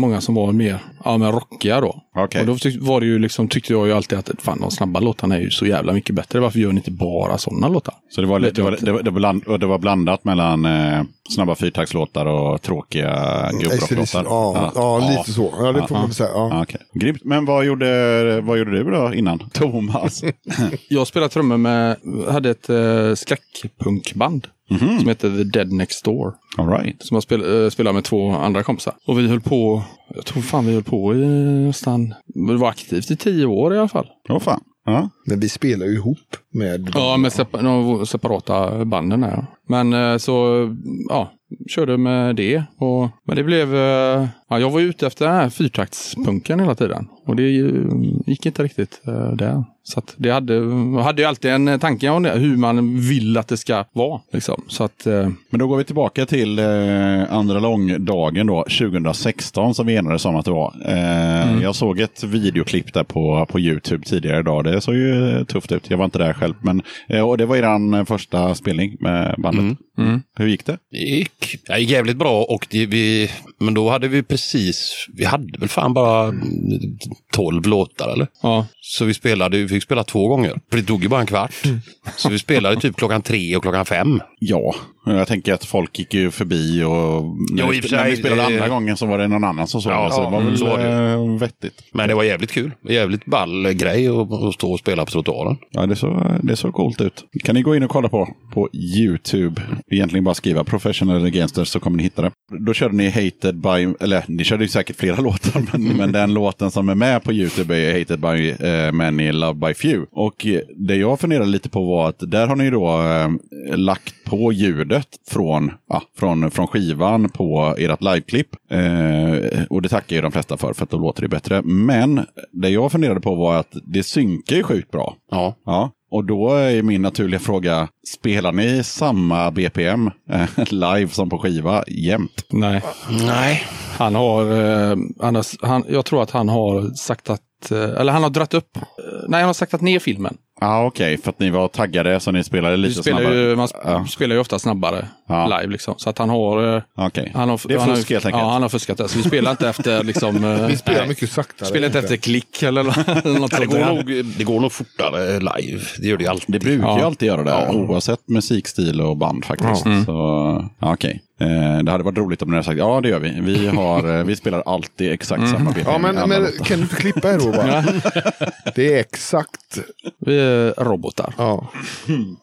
Speaker 1: många som var mer, ja men rockiga då.
Speaker 3: Okej.
Speaker 1: Och då tyck, var det ju liksom, tyckte jag ju alltid att fan de snabba låtarna är ju så jävla mycket bättre. Varför gör ni inte bara sådana låtar?
Speaker 3: Så det var, det var, det var, det var, bland, det var blandat mellan eh, snabba fyrtaktslåtar och tråkiga gubbrocklåtar?
Speaker 2: AC/DC, Ja, ja, lite så. Ja, det får man säga. Ja.
Speaker 3: Ja, okej. Grymt. Men vad gjorde, vad gjorde du då innan? Thomas? [LAUGHS]
Speaker 1: Jag spelade trummor med, hade ett uh, skräckpunkband som heter The Dead Next Door.
Speaker 3: All right.
Speaker 1: Som jag spel, eh, spelade med två andra kompisar. Och vi höll på, jag tror fan vi höll på i nästan, det var aktivt i tio år i alla fall.
Speaker 3: Åh fan. Ja.
Speaker 2: Men vi spelar ju ihop med...
Speaker 1: Ja, med sepa, de separata banden där. Men eh, så, ja, körde med det. Och, men det blev, eh, ja, jag var ute efter den här fyrtaktspunken hela tiden. Och det gick inte riktigt eh, där. Så att det hade, jag hade ju alltid en tanke om det, hur man vill att det ska vara. Liksom. Så att, eh,
Speaker 3: Men då går vi tillbaka till eh, andra långdagen då, 2016 som vi enades om att det var. Eh, Jag såg ett videoklipp där på, på YouTube tidigare idag. Det såg ju tufft ut. Jag var inte där själv. Men, eh, och det var er första spelning med bandet. Hur gick det?
Speaker 5: Det gick ja, jävligt bra och det, vi, men då hade vi precis, vi hade väl fan bara 12 låtar eller?
Speaker 1: Ja.
Speaker 5: Så vi spelade, vi fick spela två gånger. För det tog ju bara en kvart. Så vi spelade typ klockan tre och klockan fem.
Speaker 3: Ja, jag tänker att folk gick ju förbi och när,
Speaker 5: Jo,
Speaker 3: vi, när vi spelade andra gången så var det någon annan som såg
Speaker 5: Ja,
Speaker 3: det. Så det var
Speaker 5: mm,
Speaker 3: väl
Speaker 5: så var det.
Speaker 3: eh, vettigt.
Speaker 5: Men det var jävligt kul. Jävligt ball grej att, att stå och spela på trottoaren.
Speaker 3: Ja, det såg, det såg coolt ut. kan ni gå in och kolla på på YouTube. Egentligen bara skriva Professional Gangsters så kommer ni hitta det. Då körde ni Hated by, eller ni körde ju säkert flera [LAUGHS] låtar, men, men den låten som är med på YouTube är Hated by eh, Many, Loved by Few. Och det jag funderade lite på var att där har ni då eh, lagt på ljudet från, ja, från, från skivan på ert liveklipp. Eh, och det tackar ju de flesta för, för att då låter det bättre. Men det jag funderade på var att det synkar ju sjukt bra.
Speaker 5: Ja.
Speaker 3: Ja, och då är min naturliga fråga, spelar ni samma BPM eh, [LAUGHS] live som på skiva jämt?
Speaker 1: Nej.
Speaker 5: Nej.
Speaker 1: Han har, eh, han har han, jag tror att han har sagt att, eh, eller han har dratt upp, nej han har saktat ner filmen.
Speaker 3: Ja, ah, okej, för att ni var taggade så ni spelade lite
Speaker 1: spelar
Speaker 3: snabbare?
Speaker 1: ju, man sp-
Speaker 3: Ja.
Speaker 1: spelar ju ofta snabbare
Speaker 3: Ja.
Speaker 1: live liksom. Så att han har, eh,
Speaker 3: Okej,
Speaker 1: han har
Speaker 3: det är fusk helt enkelt.
Speaker 1: Ja, han har fuskat det. Så vi spelar inte efter [LAUGHS] liksom... eh,
Speaker 2: Vi spelar
Speaker 1: nej.
Speaker 2: mycket saktare.
Speaker 1: Spelar inte efter klick eller [LAUGHS] något
Speaker 5: Det går, nog, det går nog fortare live. Det gör det ju alltid.
Speaker 3: Det brukar ju
Speaker 1: Ja.
Speaker 3: alltid göra det, oavsett musikstil och band faktiskt.
Speaker 1: Mm.
Speaker 3: Så, ja, okej. Eh, det hade varit roligt om ni hade sagt, ja det gör vi. Vi, har, vi spelar alltid exakt
Speaker 1: Mm.
Speaker 3: samma BPM.
Speaker 2: Ja,
Speaker 3: i
Speaker 2: men, men kan du inte klippa er då bara? [LAUGHS] Det är exakt.
Speaker 1: Vi är robotar.
Speaker 2: Ja.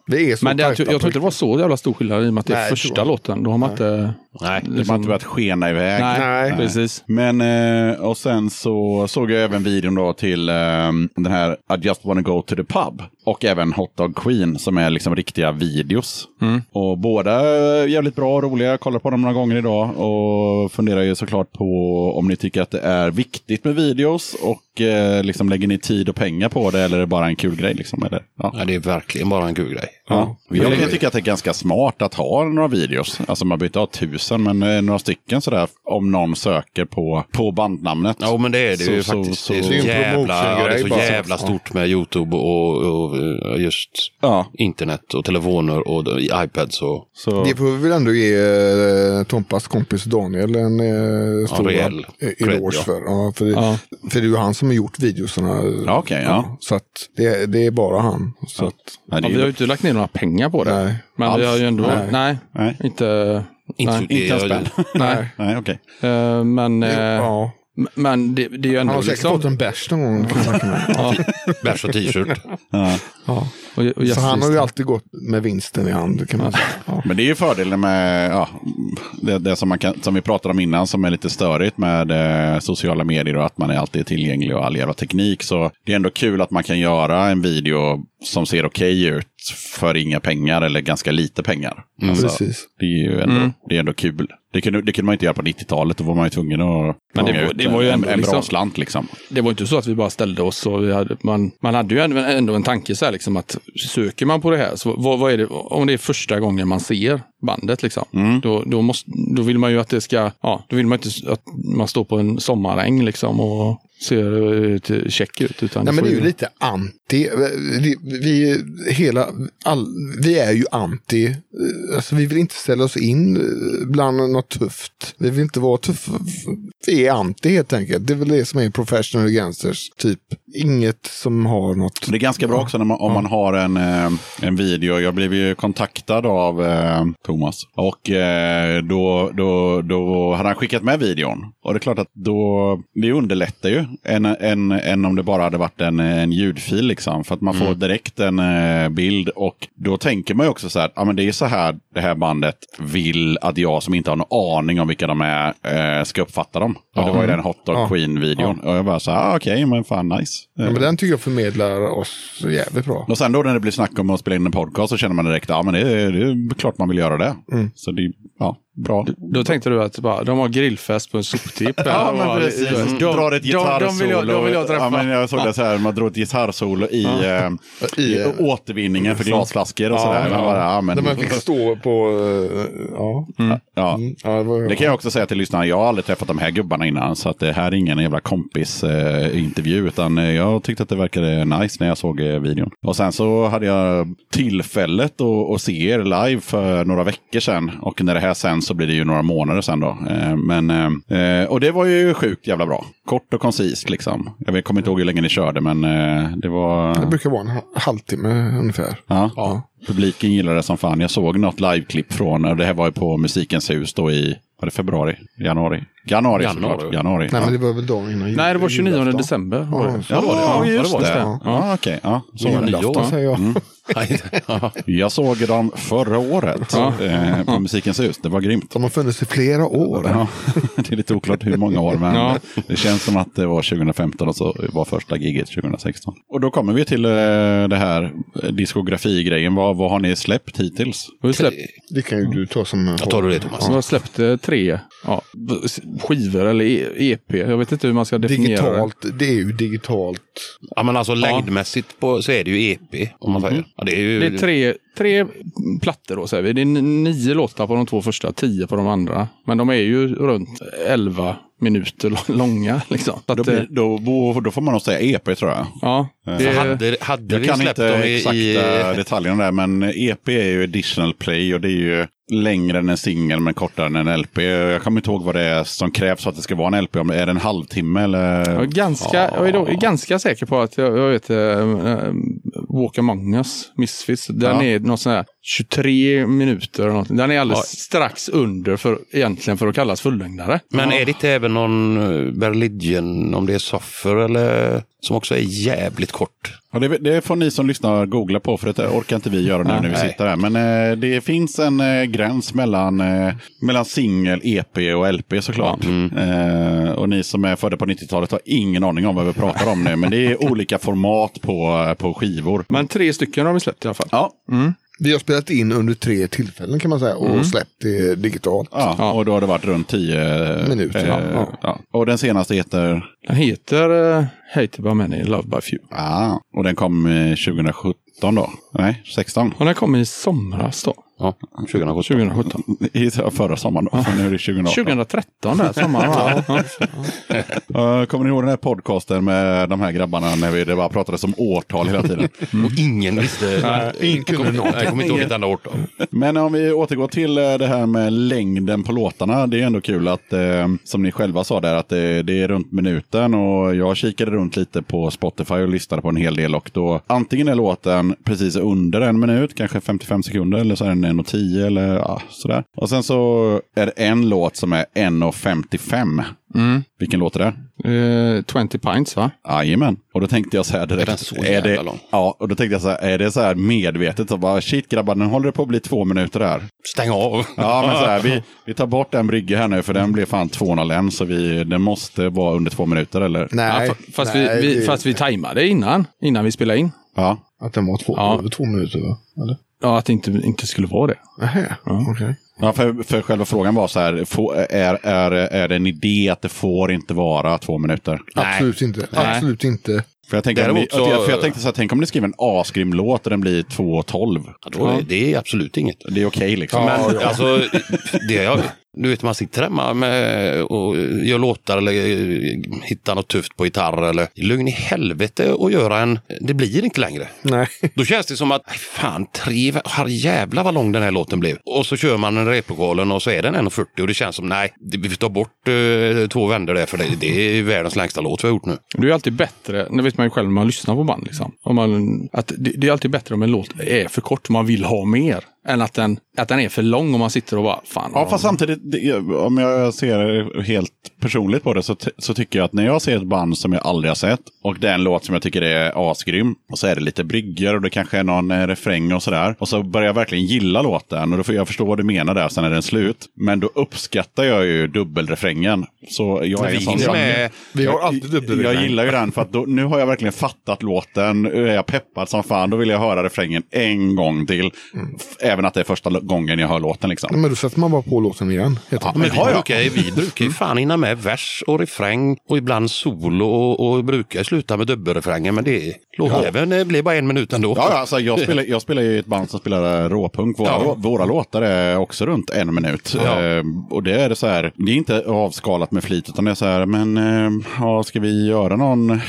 Speaker 2: Det är så
Speaker 1: Men det, jag, jag tror inte det var så jävla stor skillnad i och med att det är
Speaker 2: jag
Speaker 1: första låten. Då har man inte...
Speaker 5: Nej.
Speaker 3: Det har inte börjat skena iväg.
Speaker 1: Nej,
Speaker 2: Nej.
Speaker 1: precis.
Speaker 3: Men, eh, och sen så såg jag även videon då till eh, den här I just wanna go to the pub. Och även Hot Dog Queen som är liksom riktiga videos.
Speaker 1: Mm.
Speaker 3: Och båda är jävligt bra och roliga. Jag kollar på dem några gånger idag och funderar ju såklart på om ni tycker att det är viktigt med videos och eh, liksom lägger ni tid och pengar på det eller är det bara en kul grej liksom? Eller, ja.
Speaker 5: Nej, det är verkligen bara en kul grej.
Speaker 3: Ja. Jag kan tycka att det är ganska smart att ha några videos. Alltså man behöver inte ha tusen, men eh, några stycken sådär. Om någon söker på, på bandnamnet.
Speaker 5: Ja, men det är det
Speaker 3: Så-
Speaker 5: ju
Speaker 3: så-
Speaker 5: faktiskt.
Speaker 3: så-
Speaker 5: det är så jävla, ja, det är så
Speaker 2: bara.
Speaker 5: jävla stort med YouTube och, och eh, just
Speaker 3: Ja,
Speaker 5: internet och telefoner och iPads och
Speaker 3: så...
Speaker 2: Det får vi väl ändå ge eh, Tompas kompis Daniel en eh, stor
Speaker 5: cred,
Speaker 2: eloge
Speaker 5: ja.
Speaker 2: för. Ja, för, det,
Speaker 1: Ja.
Speaker 2: för det är ju han som har gjort videosarna.
Speaker 3: Ja, okej, ja.
Speaker 2: Så att det, det är bara han. Så att,
Speaker 3: Nej,
Speaker 1: Ja, vi har ju inte lagt ner några pengar på det.
Speaker 2: Nej.
Speaker 1: Men vi har ju ändå...
Speaker 2: Nej.
Speaker 1: Nej,
Speaker 3: Nej.
Speaker 1: inte...
Speaker 5: inte,
Speaker 1: Nej.
Speaker 3: Inte en spänn. [LAUGHS]
Speaker 1: Nej.
Speaker 3: Nej, okej.
Speaker 1: Eh, men eh,
Speaker 2: ja.
Speaker 1: men det, det är ju
Speaker 2: Han
Speaker 1: ändå
Speaker 2: har säkert
Speaker 1: liksom...
Speaker 2: fått en bärs någon gång. [LAUGHS]
Speaker 1: Ja, [LAUGHS]
Speaker 5: bärs och t-shirt.
Speaker 3: Ja.
Speaker 1: ja. Och, och
Speaker 2: Så han har ju alltid gått med vinsten i hand kan man säga.
Speaker 3: Men det är ju fördelen med ja, det, det som, man kan, som vi pratade om innan som är lite störigt med eh, sociala medier och att man är alltid tillgänglig och all jävla teknik. Så det är ändå kul att man kan göra en video som ser okej ut för inga pengar eller ganska lite pengar. Alltså,
Speaker 2: Precis.
Speaker 3: Det är ju ändå,
Speaker 1: Mm.
Speaker 3: det är ändå kul. Det kunde, det kunde man inte göra på 90-talet. Då var man ju tvungen att
Speaker 1: Men det var- det var ju
Speaker 3: en, en bra
Speaker 1: liksom-
Speaker 3: slant liksom.
Speaker 1: Det var inte så att vi bara ställde oss och vi hade, man, man hade ju ändå, ändå en tanke så här liksom att söker man på det här, så vad, vad är det, om det är första gången man ser bandet liksom,
Speaker 3: Mm.
Speaker 1: då, då, måste, då vill man ju att det ska, ja, då vill man inte att man står på en sommaräng liksom och ser eh, check ut. Utan
Speaker 2: Nej, men det är ju lite anti. Vi, vi, hela, all, vi är ju anti. eh, Alltså, vi vill inte ställa oss in eh, bland något tufft. Vi vill inte vara tuffa. Vi är anti helt enkelt. Det är väl det som är professional gangsters. Typ inget som har något.
Speaker 3: Det är ganska bra också när man, om man har en, eh, en video. Jag blev ju kontaktad av eh, Thomas. Och eh, då, då, då hade han skickat med videon. Och det är klart att då, det underlättar ju. Än, än, än om det bara hade varit en, en ljudfil liksom. För att man får direkt en eh, bild. Och då tänker man ju också så här, ja men det är så här det här bandet vill att jag som inte har någon aning om vilka de är eh, ska uppfatta dem. Och det var ju den Hot Dog
Speaker 2: Ja.
Speaker 3: Queen-videon. Och jag bara så här, ah, okej, men fan nice.
Speaker 2: Ja, men den tycker jag förmedlar oss jävligt bra.
Speaker 3: Och sen då när det blir snack om att spela in en podcast så känner man direkt, ja men det är, det är klart man vill göra det.
Speaker 2: Mm.
Speaker 3: Så det ja, bra.
Speaker 1: Då tänkte du att bara, de har grillfest på en soptipp. [LAUGHS]
Speaker 3: Ja, men precis.
Speaker 1: De-
Speaker 3: drar ett
Speaker 1: de- de vill jag-
Speaker 3: gitarrsolo.
Speaker 1: De vill jag träffa.
Speaker 3: Ja, men jag såg det så här, man drog ett gitarrsolo i, eh, i
Speaker 2: I, eh,
Speaker 3: återvinningen för glasflaskor och
Speaker 2: Ja,
Speaker 3: sådär. Man bara, ja, men,
Speaker 2: man fick stå på... eh, ja.
Speaker 3: ja.
Speaker 2: Mm, ja, det, var,
Speaker 3: Det kan jag också säga till lyssnarna, jag har aldrig träffat de här gubbarna innan. Så att det här är ingen jävla kompis-intervju. Eh, utan jag tyckte att det verkade nice när jag såg eh, videon. Och sen så hade jag tillfället att, att se er live för några veckor sedan. Och när det här sänds så blir det ju några månader sen då. Eh, men, eh, och det var ju sjukt jävla bra. Kort och koncist liksom. Jag kommer inte ihåg hur länge ni körde men eh, det var...
Speaker 2: Det brukar vara en ha- halvtimme ungefär.
Speaker 3: Ja. Publiken gillade det som fan. Jag såg något liveklipp från, och det här var ju på Musikens hus då i, var det februari? Januari? Januari,
Speaker 5: Januari.
Speaker 3: såklart. Januari.
Speaker 2: Nej,
Speaker 3: ja.
Speaker 2: men det var väl dagen innan jul-
Speaker 1: Nej, det var 29
Speaker 2: julafton.
Speaker 1: december. Var det.
Speaker 2: Ja,
Speaker 5: var det, ja.
Speaker 3: just
Speaker 5: Ja, det var
Speaker 3: det.
Speaker 5: det.
Speaker 3: Ja, ja, okej. Ja, så var det.
Speaker 2: Julafton säger jag.
Speaker 3: Mm. [LAUGHS]
Speaker 5: Ja. [LAUGHS]
Speaker 3: Jag såg dem förra året eh, på Musikens hus. Det var grymt.
Speaker 2: De har funnits i flera år.
Speaker 3: Ja, [LAUGHS] det är lite oklart hur många år, men
Speaker 1: Ja.
Speaker 3: det känns som att det var 2015 och så var första giget 2016. Och då kommer vi till eh, det här diskografigrejen. Vad, vad har ni släppt hittills?
Speaker 1: Vi har släppt,
Speaker 2: Det kan ju du ta som...
Speaker 5: Jag tar det Thomas.
Speaker 1: vi har släppt eh, tre ja, skivor eller E- EP. Jag vet inte hur man ska definiera det.
Speaker 2: Digitalt, det är ju digitalt.
Speaker 5: Ja, men alltså längdmässigt på, så är det ju EP. Om man säger. Ja, det är ju...
Speaker 1: Det är tre, tre plattor då säger vi. Det är nio låtar på de två första, tio på de andra. Men de är ju runt elva minuter långa. Liksom.
Speaker 3: Då,
Speaker 1: att, eh,
Speaker 3: blir, då, då, då får man nog säga EP tror jag.
Speaker 1: ja,
Speaker 5: Så
Speaker 1: det,
Speaker 5: hade, hade
Speaker 3: Jag
Speaker 5: vi
Speaker 3: kan
Speaker 5: släppt
Speaker 3: inte exakta
Speaker 5: i
Speaker 3: detaljerna där, men EP är ju additional play och det är ju längre än en singel men kortare än en LP. Jag kommer inte ihåg vad det är som krävs för att det ska vara en LP. Om det är det en halvtimme eller?
Speaker 1: jag, är ganska, jag är då, ganska säker på att jag, jag vet, äh, Walk Among Us, Misfits, den
Speaker 3: Ja.
Speaker 1: är något sånt här 23 minuter. eller någonting. Den är alldeles strax under för, egentligen för att kallas fullängdare.
Speaker 5: Men är det inte även någon eh, Berligion, om det är Suffer eller som också är jävligt kort?
Speaker 3: Ja, det, det får ni som lyssnar googla på för det orkar inte vi göra nu när vi
Speaker 5: Nej.
Speaker 3: sitter här. Men eh, det finns en eh, gräns mellan, eh, mellan singel, EP och LP såklart. Eh, och ni som är födda på 90-talet har ingen aning om vad vi pratar om nu. Men det är olika format på, på skivor.
Speaker 1: Men tre stycken har vi släppt i alla fall.
Speaker 3: Ja,
Speaker 2: Vi har spelat in under tre tillfällen kan man säga och släppt det digitalt.
Speaker 3: ja, och då har det varit runt 10
Speaker 2: Minuter,
Speaker 3: eh,
Speaker 2: ja.
Speaker 3: ja. Och den senaste heter?
Speaker 1: Den heter Hated by Many, Love by Few.
Speaker 3: Ja, och den kom eh, 2017 då? Nej, 16?
Speaker 1: Och den kom i somras då.
Speaker 5: Ja, 2017.
Speaker 1: 2017.
Speaker 3: I förra sommaren då, för nu är det 2018.
Speaker 1: 2013 där, sommaren. Ja.
Speaker 3: Uh, kommer ni ihåg den här podcasten med de här grabbarna när vi det bara pratades om årtal hela tiden?
Speaker 5: Och ingen visste.
Speaker 2: ingen kunde något.
Speaker 5: kommer- Jag kommer inte ihåg ett enda årtal.
Speaker 3: Men om vi återgår till eh, det här med längden på låtarna. Det är ändå kul att, eh, som ni själva sa där, att det, det är runt minuten. Och jag kikade runt lite på Spotify och lyssnade på en hel del. Och då antingen är låten precis under en minut, kanske 55 sekunder, eller så är den 1.10 eller ja, sådär. Och sen så är det en låt som är 1.55. Vilken låt är det?
Speaker 1: Eh, 20 pints va?
Speaker 3: Jajamän. Och då tänkte jag så här direkt.
Speaker 5: Är den så jävla
Speaker 3: det,
Speaker 5: lång?
Speaker 3: Ja, och då tänkte jag så här, är det så här medvetet? Så bara, shit grabbar, nu håller det på att bli två minuter här.
Speaker 5: Stäng av.
Speaker 3: Ja, men så här, vi, [LAUGHS] vi tar bort en brygga här nu för den blev fan 201 så vi, den måste vara under två minuter eller?
Speaker 2: Nej,
Speaker 1: ja, fa- fast,
Speaker 2: nej,
Speaker 1: vi, vi,
Speaker 2: det-
Speaker 1: fast vi tajmade innan, innan vi spelade in.
Speaker 3: Ja.
Speaker 2: Att den var två,
Speaker 1: Ja.
Speaker 2: över två minuter va? Eller?
Speaker 1: Ja, att det inte, inte skulle vara det.
Speaker 2: Nähä, okej.
Speaker 3: Ja, för, för själva frågan var så här, få, är, är, är det en idé att det får inte vara två minuter?
Speaker 2: Absolut inte. Absolut inte.
Speaker 3: För jag, tänker, om
Speaker 5: Däremot
Speaker 3: ni,
Speaker 5: så-
Speaker 3: för jag tänkte så här, tänk om ni skriver en asgrym låt och den blir 2.12.
Speaker 5: Ja, då är, det är absolut inget.
Speaker 3: Det är okej liksom.
Speaker 5: Men alltså, det jag, du vet man sitter hemma med och gör låtar eller eh, hittar något tufft på gitarr eller lugn i helvete och göra en, det blir inte längre.
Speaker 2: Nej.
Speaker 5: Då känns det som att, "Aj, fan, tre, herre jävla vad lång den här låten blev. Och så kör man en replokalen och så är den 1.40 och det känns som, nej, vi får ta bort eh, två vändor där för det, det är världens längsta låt vi har gjort nu.
Speaker 1: Det är alltid bättre, det vet man ju själv när man lyssnar på band. Liksom. Om man, att det, det är alltid bättre om en låt är för kort man vill ha mer. Än att den, att den är för lång och man sitter och bara, fan.
Speaker 3: Ja, fast samtidigt, det- om jag ser helt personligt på det så, så tycker jag att när jag ser ett band som jag aldrig har sett och det är en låt som jag tycker är asgrym och så är det lite brygger och det kanske är någon eh, refräng och sådär. Och så börjar jag verkligen gilla låten och då får jag förstå vad du menar där, sen är den slut. Men då uppskattar jag ju dubbelrefrängen. Så jag är en sån som...
Speaker 2: Vi har alltid
Speaker 3: Jag
Speaker 2: dubbelrefräng.
Speaker 3: gillar ju den för att då, nu har jag verkligen fattat låten. Nu är jag peppad som fan. Då vill jag höra refrängen en gång till. F- Även att det är första gången jag hör låten liksom.
Speaker 2: Men då sätter man bara på låten igen.
Speaker 5: Ja, men vi, brukar, vi brukar ju fan hinna med vers och refräng och ibland solo och, och brukar sluta med dubbelrefränger. Men det låtjäveln ja. blir bara en minut ändå.
Speaker 3: Ja, alltså, jag, spelar, jag spelar ju i ett band som spelar råpunk. Våra,
Speaker 5: Ja.
Speaker 3: våra låtar är också runt en minut.
Speaker 5: Ja.
Speaker 3: Eh, och det är det så här, det är inte avskalat med flit utan det är så här, men eh, ja, ska vi göra någon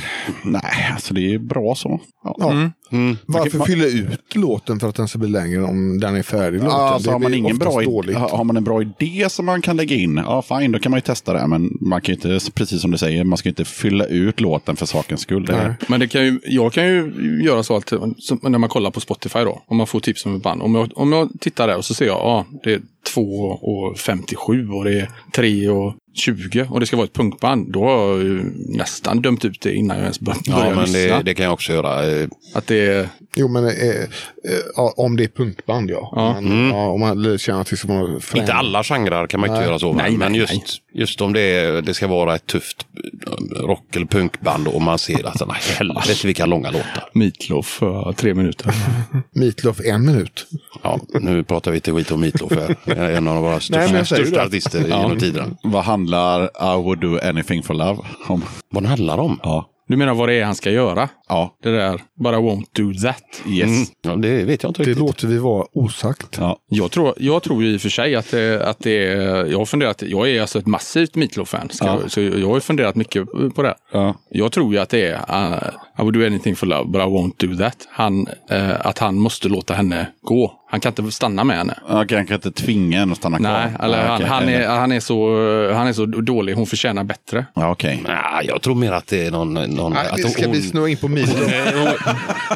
Speaker 3: nej, alltså det är bra så. Ja.
Speaker 2: Ja.
Speaker 5: Mm.
Speaker 2: Varför
Speaker 3: man-
Speaker 2: fylla ut låten för att den ska bli längre om den är färdig? Låten?
Speaker 3: Alltså,
Speaker 2: Det
Speaker 3: har, man ingen bra
Speaker 2: dåligt.
Speaker 3: har man en bra idé som man kan lägga in, ja fine, då kan man ju testa det. Men man kan ju inte, precis som du säger, man ska inte fylla ut låten för sakens skull. Det.
Speaker 1: Men det kan ju, jag kan ju göra så att när man kollar på Spotify då, om man får tips om ett band. Om jag, om jag tittar där och så ser jag, ja, det är 2 och 57 och det är 3 och 20 och det ska vara ett punkband. Då har jag ju nästan dömt ut det innan jag ens bör- börjar
Speaker 5: Ja, men
Speaker 1: lyssna.
Speaker 5: det, det kan jag också göra.
Speaker 1: Att det är,
Speaker 2: Jo, men eh, eh, om det är punkband ja.
Speaker 1: Ja.
Speaker 2: Men, ja om man känner att det ska vara främ-
Speaker 5: Inte alla genrer kan man inte
Speaker 2: Nej.
Speaker 5: göra så.
Speaker 1: Nej,
Speaker 5: men
Speaker 1: nej,
Speaker 5: just,
Speaker 1: nej.
Speaker 5: just om det, är, det ska vara ett tufft eh, rock eller punkband och man ser att nej, helvete vilka långa låtar.
Speaker 1: Meatloaf för tre minuter. [LAUGHS]
Speaker 2: Meatloaf en minut.
Speaker 5: Ja, nu pratar vi inte skit om Meatloaf här. En av våra
Speaker 2: Nej,
Speaker 5: största,
Speaker 2: säger
Speaker 5: största
Speaker 2: det.
Speaker 5: artister genom tiderna.
Speaker 3: Vad handlar I would do anything for love om?
Speaker 5: Vad den handlar om?
Speaker 3: Ja.
Speaker 1: Du menar vad det är han ska göra?
Speaker 3: Ja.
Speaker 1: Det där, bara won't do that.
Speaker 3: Yes.
Speaker 5: Mm. Ja, det vet jag inte
Speaker 2: Det
Speaker 5: riktigt.
Speaker 2: låter vi vara osagt.
Speaker 3: Ja.
Speaker 1: Jag tror, jag tror ju i och för sig att det, att det är, jag har funderat, jag är alltså ett massivt Meatloaf-fan.
Speaker 3: Ja.
Speaker 1: jag- Så jag har ju funderat mycket på det.
Speaker 3: Ja.
Speaker 1: Jag tror ju att det är uh, I would do anything for love, but I won't do that. Han, eh, att han måste låta henne gå. Han kan inte stanna med henne.
Speaker 3: Okej, han kan inte tvinga henne att stanna kvar.
Speaker 1: Nej, eller
Speaker 3: Ja,
Speaker 1: han, han, är, han, är så, han är så dålig. Hon förtjänar bättre.
Speaker 3: Ja, okej.
Speaker 5: Nej, jag tror mer att det är någon... någon
Speaker 2: Nej,
Speaker 5: att
Speaker 2: vi ska
Speaker 5: hon,
Speaker 2: vi snurra in på?
Speaker 5: Nej,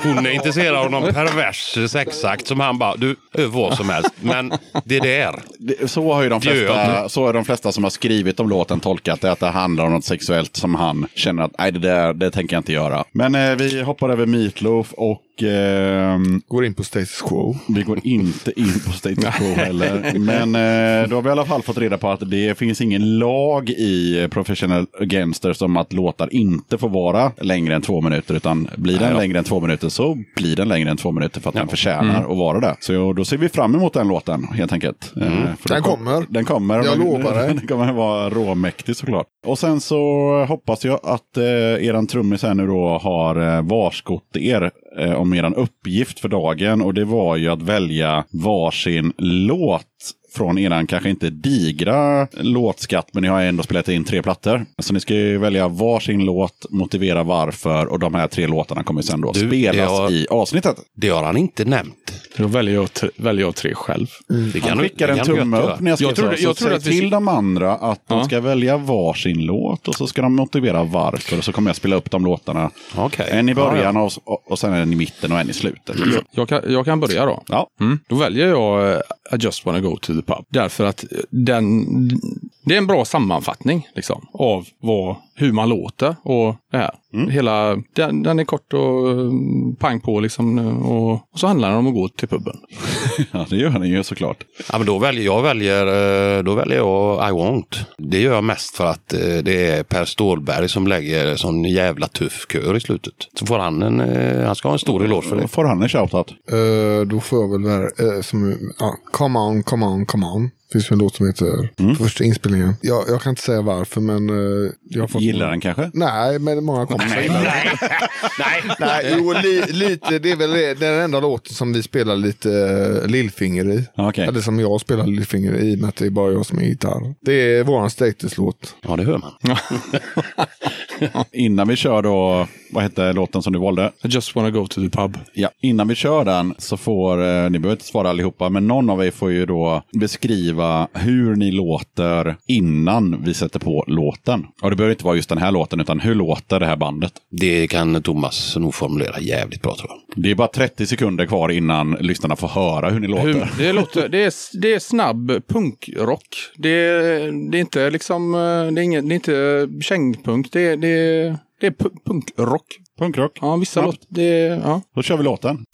Speaker 5: hon, hon är intresserad av någon pervers sexakt som han bara, du, vad som helst. Men det där.
Speaker 3: Det- Så har ju de flesta,
Speaker 5: Död.
Speaker 3: så har de flesta som har skrivit om låten tolkat det, att det handlar om något sexuellt som han känner att nej, det där det tänker jag inte göra. Men eh, vi hoppar över Meatloaf och ehm,
Speaker 2: Går in på Status Quo.
Speaker 3: vi går inte in på State of Quo heller. Men eh, då har vi i alla fall fått reda på att det finns ingen lag i Professional Gangsters om att låtar inte får vara längre än två minuter. Utan blir den
Speaker 5: Ja.
Speaker 3: längre än två minuter så blir den längre än två minuter för att den förtjänar
Speaker 2: Mm.
Speaker 3: att vara det. Så då ser vi fram emot den låten helt enkelt. Eh, för
Speaker 2: Den
Speaker 3: då kom-
Speaker 2: kommer.
Speaker 3: Den kommer.
Speaker 2: Jag
Speaker 3: Men-
Speaker 2: lovar dig. [LAUGHS]
Speaker 3: Den kommer vara råmäktig såklart. Och sen så hoppas jag att eh, eran trummis här nu då har eh, varskott er eh, om eran uppgift för dagen. Och det var ju att välja varsin låt från eran kanske inte digra låtskatt, men ni har ändå spelat in tre plattor. Så ni ska ju välja varsin låt, motivera varför och de här tre låtarna kommer sen då
Speaker 5: Du,
Speaker 3: spelas
Speaker 5: har-
Speaker 3: i avsnittet.
Speaker 5: Det har han inte nämnt.
Speaker 1: Då väljer jag, väljer jag tre själv.
Speaker 5: Det kan
Speaker 3: Han skickar en tumme upp när jag skrev
Speaker 1: Jag trodde-
Speaker 3: så.
Speaker 1: jag
Speaker 3: säg
Speaker 1: att vi-
Speaker 3: till de andra att de
Speaker 1: Ja.
Speaker 3: ska välja varsin låt och så ska de motivera varför. Och så kommer jag spela upp de låtarna.
Speaker 5: Okej.
Speaker 3: En i
Speaker 5: Ja,
Speaker 3: början Och, och, sen en i mitten och en i slutet.
Speaker 1: Jag kan, jag kan börja då.
Speaker 3: Ja,
Speaker 1: Mm. Då väljer jag eh, i just wanna go to the pub. Därför att eh, den, det är en bra sammanfattning liksom, av vad, hur man låter och det här. Hela, den, den är kort och eh, pang på liksom. Och, och så handlar det om att gå till puben. [LAUGHS]
Speaker 3: ja det gör den ju såklart.
Speaker 5: Ja, men då väljer jag, väljer, eh, då väljer jag I won't. Det gör jag mest för att eh, det är Per Stålberg som lägger sån jävla tuff kör i slutet. Så får han en, han ska ha en stor eloge för det.
Speaker 3: får han en shoutout.
Speaker 2: Eh, då får jag väl välja, eh, som, ja, Come on, come on, come on. Det finns ju en låt som heter
Speaker 3: Mm.
Speaker 2: första inspelningen. Jag, jag kan inte säga varför men eh, jag har fått...
Speaker 3: Gillar den kanske?
Speaker 2: Nej, men många kompisar gillar den.
Speaker 5: Nej,
Speaker 2: Nej, jo, li, lite. Det är väl det, den enda låten som vi spelar lite uh, lillfinger i.
Speaker 3: Okej.
Speaker 2: Eller som jag spelar lillfinger i, i och med att det är bara jag som är gitarr. Det är våran statuslåt.
Speaker 5: Ja, det hör man. [LAUGHS] [LAUGHS]
Speaker 3: Innan vi kör då, vad hette låten som du valde?
Speaker 1: I just wanna go to the pub.
Speaker 3: Ja, innan vi kör den så får, eh, ni behöver inte svara allihopa, men någon av er får ju då beskriva hur ni låter innan vi sätter på låten. Och det behöver inte vara just den här låten, utan hur låter det här bandet?
Speaker 5: Det kan Thomas nog formulera jävligt bra tror jag.
Speaker 3: Det är bara 30 sekunder kvar innan lyssnarna får höra hur ni låter.
Speaker 1: Hur, det, låter, det, är, det är snabb punkrock. Det, är- det är inte liksom, eh, det är, inget, det är inte kängpunk. Det, är- det, är- det är pu- punkrock.
Speaker 3: Punkrock.
Speaker 1: Ja, vissa
Speaker 3: Ja.
Speaker 1: låtar. Ja.
Speaker 3: Då kör vi låten.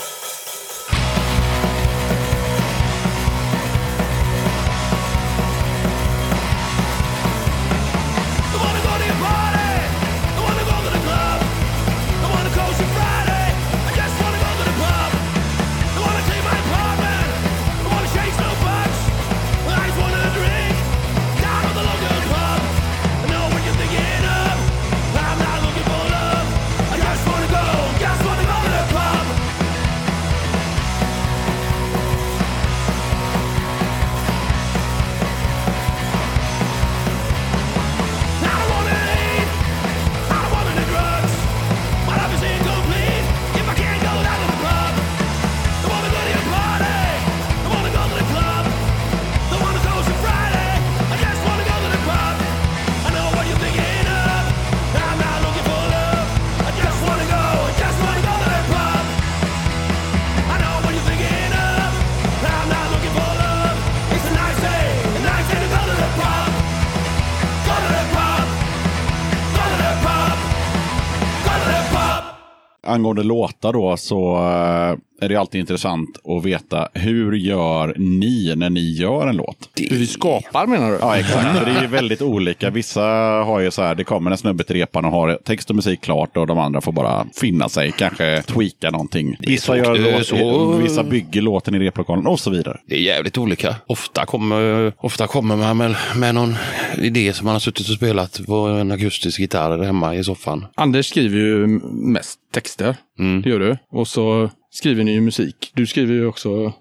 Speaker 3: Angående låtar då så eh, är det alltid intressant att veta hur gör ni när ni gör en låt?
Speaker 1: Hur vi skapar menar du?
Speaker 3: Ja, exakt. För det är ju väldigt olika. Vissa har ju så här, det kommer en snubbe till repan och har text och musik klart och de andra får bara finna sig, kanske tweaka någonting. Vissa, gör
Speaker 5: är
Speaker 3: låt,
Speaker 5: så-
Speaker 3: vissa bygger låten i replokalen och så vidare.
Speaker 5: Det är jävligt olika. Ofta kommer, ofta kommer man med, med någon idé som man har suttit och spelat på en akustisk gitarr hemma i soffan.
Speaker 1: Anders skriver ju mest texter.
Speaker 5: Mm.
Speaker 1: Det gör du. Och så skriver ni ju musik. Du skriver ju också.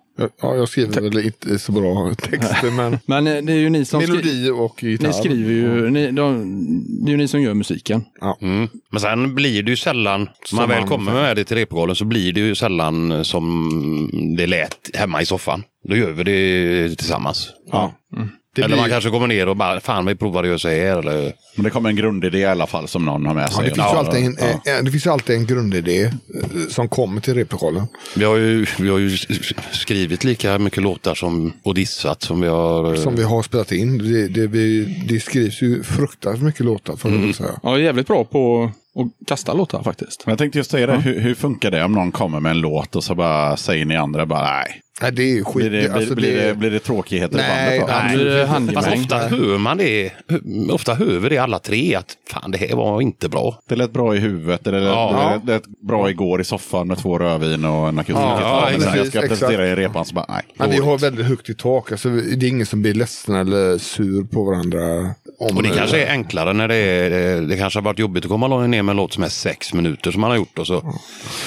Speaker 2: Ja, jag skriver väl inte så bra texter, [LAUGHS] men
Speaker 1: Men eh, det är ju ni som
Speaker 2: melodi och gitarr.
Speaker 1: Ni skriver ju, ni, de, det är ju ni som gör musiken.
Speaker 5: Mm. Men sen blir det ju sällan, när man väl kommer med det till repgalen så blir det ju sällan som det lät hemma i soffan. Då gör vi det tillsammans.
Speaker 2: Ja. Det
Speaker 5: eller
Speaker 2: blir-
Speaker 5: man kanske kommer ner och bara, fan vi provar att göra så här. Eller,
Speaker 3: Men det kommer en grundidé i alla fall som någon har med
Speaker 2: Ja,
Speaker 3: sig.
Speaker 2: det, finns ju
Speaker 5: Ja,
Speaker 2: alltid en,
Speaker 3: ja.
Speaker 2: eh, det finns ju alltid en grundidé eh, som kommer till replokalen.
Speaker 5: vi, har ju, vi har ju skrivit lika mycket låtar som, och dissat som vi har.
Speaker 2: Som vi har spelat in. Det, det, vi, det skrivs ju fruktansvärt mycket låtar får
Speaker 5: Mm.
Speaker 2: säga.
Speaker 1: Ja, jag är jävligt bra på att kasta låtar faktiskt.
Speaker 3: Men jag tänkte just säga det, hur, hur funkar det om någon kommer med en låt och så bara säger ni andra bara nej.
Speaker 2: Nej, det är ju skit.
Speaker 3: Blir det,
Speaker 2: alltså,
Speaker 3: blir, det, blir det tråkigheter
Speaker 2: Nej,
Speaker 3: i bandet då?
Speaker 2: nej.
Speaker 1: Det
Speaker 5: Fast ofta hör man det, ofta hör vi det alla tre att fan det här var inte bra.
Speaker 3: Det lät bra i huvudet, eller
Speaker 5: Ja.
Speaker 3: det lät bra igår i soffan med två rödvin och en akustisk
Speaker 2: Ja,
Speaker 5: ja,
Speaker 3: Men sen jag ska presentera i repan så bara nej.
Speaker 2: Men vi har väldigt högt i tak. Alltså, det är ingen som blir ledsen eller sur på varandra. Om
Speaker 5: Och det kanske är enklare när det är, det, det kanske har varit jobbigt att komma ner med en låt som är sex minuter som man har gjort och så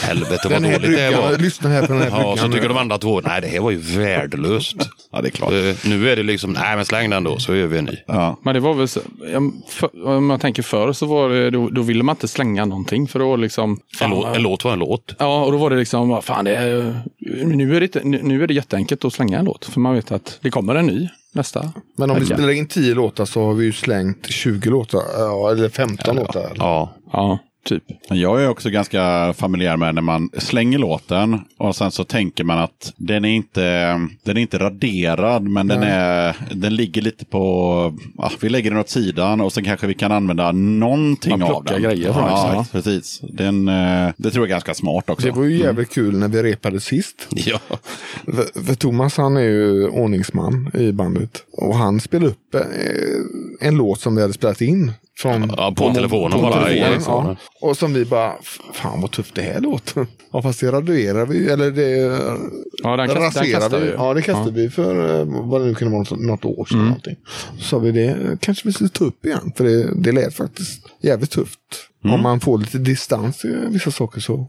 Speaker 5: helvete vad dåligt det
Speaker 2: bryggan,
Speaker 5: var.
Speaker 2: lyssna här på den här
Speaker 5: Ja, så tycker de andra två, nej det här var ju värdelöst.
Speaker 3: Ja, det är klart.
Speaker 5: Eh, nu är det liksom, nej men släng den då så gör vi en ny.
Speaker 3: Ja.
Speaker 1: Men det var väl så, för, om man tänker förr så var det, då, då ville man inte slänga någonting. För då liksom...
Speaker 5: En,
Speaker 1: fan,
Speaker 5: låt, en låt var en låt.
Speaker 1: Ja, och då var det liksom, fan det är, nu, är det, nu är det jätteenkelt att slänga en låt. För man vet att det kommer en ny nästa.
Speaker 2: Men om vi spelar in 10 låtar så har vi ju slängt 20 låtar. Ja, eller 15 låtar.
Speaker 5: Ja,
Speaker 1: Ja, typ.
Speaker 3: Jag är också ganska familjär med när man slänger låten och sen så tänker man att den är inte, den är inte raderad men den, är, den ligger lite på, ja, vi lägger den åt sidan och sen kanske vi kan använda någonting
Speaker 1: Man
Speaker 3: av den.
Speaker 1: grejer från
Speaker 3: ja,
Speaker 1: ja.
Speaker 3: precis. Den, eh, det tror jag är ganska smart också.
Speaker 2: Det var ju jävligt kul när vi repade sist. [LAUGHS]
Speaker 5: ja.
Speaker 2: För, för Thomas han är ju ordningsman i bandet. Och han spelade upp eh, en låt som vi hade spelat in. Från,
Speaker 5: Ja, på telefonen bara, i
Speaker 2: telefonen,
Speaker 5: telefonen.
Speaker 2: ja. Och som vi bara, "F- fan vad tufft det här låter. Ja fast det raderar vi eller det
Speaker 1: Ja, den kast- kastar
Speaker 2: vi.
Speaker 1: vi.
Speaker 2: Ja det kastar
Speaker 1: Ja.
Speaker 2: vi för eh, vad det nu kunde vara, något år sedan.
Speaker 1: Mm.
Speaker 2: Någonting. Så sa vi det kanske vi skulle ta upp igen. För det, det lät faktiskt jävligt tufft.
Speaker 1: Mm.
Speaker 2: Om man får lite distans i vissa saker så.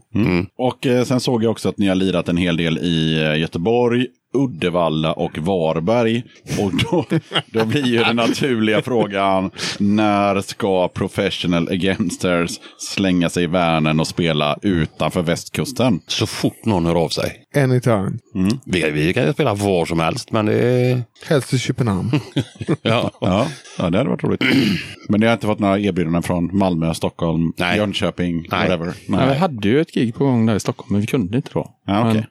Speaker 3: Och eh, sen såg jag också att ni har lirat en hel del i eh, Göteborg, Uddevalla och Varberg. Och då, då blir ju den naturliga frågan, när ska Professional Againsters slänga sig i Värnen och spela utanför västkusten?
Speaker 5: Så fort någon hör av sig.
Speaker 2: Anytime.
Speaker 5: Vi, vi kan ju spela var som helst men det är...
Speaker 2: Helst i Köpenhamn. [LAUGHS]
Speaker 5: Ja.
Speaker 3: Ja, ja det hade varit roligt. Men ni har inte fått några erbjudanden från Malmö, Stockholm,
Speaker 5: Nej.
Speaker 3: Jönköping,
Speaker 5: Nej.
Speaker 3: whatever?
Speaker 1: Ja, vi hade ju ett gig på gång där i Stockholm, men vi kunde inte då.
Speaker 3: Ja, okej.
Speaker 1: Men-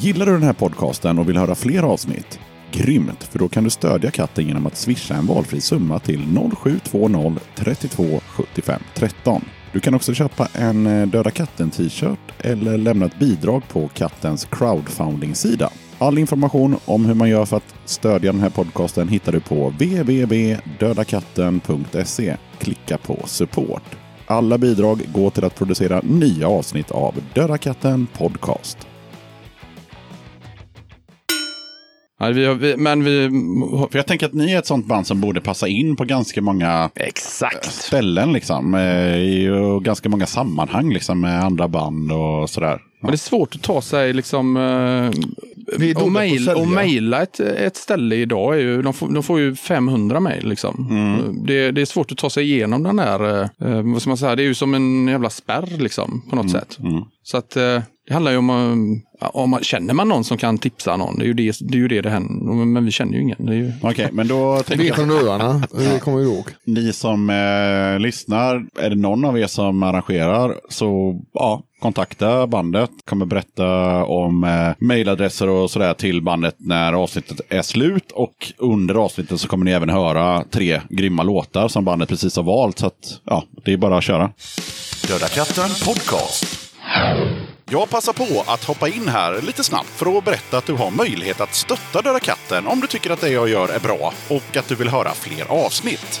Speaker 3: Gillar du den här podcasten och vill höra fler avsnitt? Grymt, för då kan du stödja katten genom att swisha en valfri summa till 0720 32 75 13. Du kan också köpa en eh, Döda katten-t-shirt eller lämna ett bidrag på kattens crowdfunding-sida. All information om hur man gör för att stödja den här podcasten hittar du på www.dödakatten.se. Klicka på support. Alla bidrag går till att producera nya avsnitt av Döda katten Podcast.
Speaker 1: Vi har, vi, men vi...
Speaker 3: För jag tänker att ni är ett sånt band som borde passa in på ganska många
Speaker 1: Exakt.
Speaker 3: ställen. Liksom, eh, i ganska många sammanhang liksom, med andra band och sådär.
Speaker 1: Men det är svårt att ta sig liksom... eh, och, mail, och mejla ett, ett ställe idag. Är ju, de, får, de får ju 500 mejl. Liksom.
Speaker 2: Mm.
Speaker 1: Det, det är svårt att ta sig igenom den där... eh, vad ska man säga? Det är ju som en jävla spärr liksom, på
Speaker 2: Mm.
Speaker 1: något sätt. Så att eh, det handlar ju om... eh, om man, känner man någon som kan tipsa någon? Det är ju det det, är ju det, det händer. Men vi känner ju ingen. Det är ju,
Speaker 3: Okej, men då [LAUGHS] tänker
Speaker 2: Vi från öarna, det kommer vi ihåg.
Speaker 3: ni som eh, lyssnar, är det någon av er som arrangerar så ja, kontakta bandet. Kommer berätta om eh, mejladresser och sådär till bandet när avsnittet är slut. Och under avsnittet så kommer ni även höra tre grymma låtar som bandet precis har valt. Så att, ja, det är bara att köra. Döda katten podcast. Jag passar på att hoppa in här lite snabbt för att berätta att du har möjlighet att stötta Döda katten om du tycker att det jag gör är bra och att du vill höra fler avsnitt.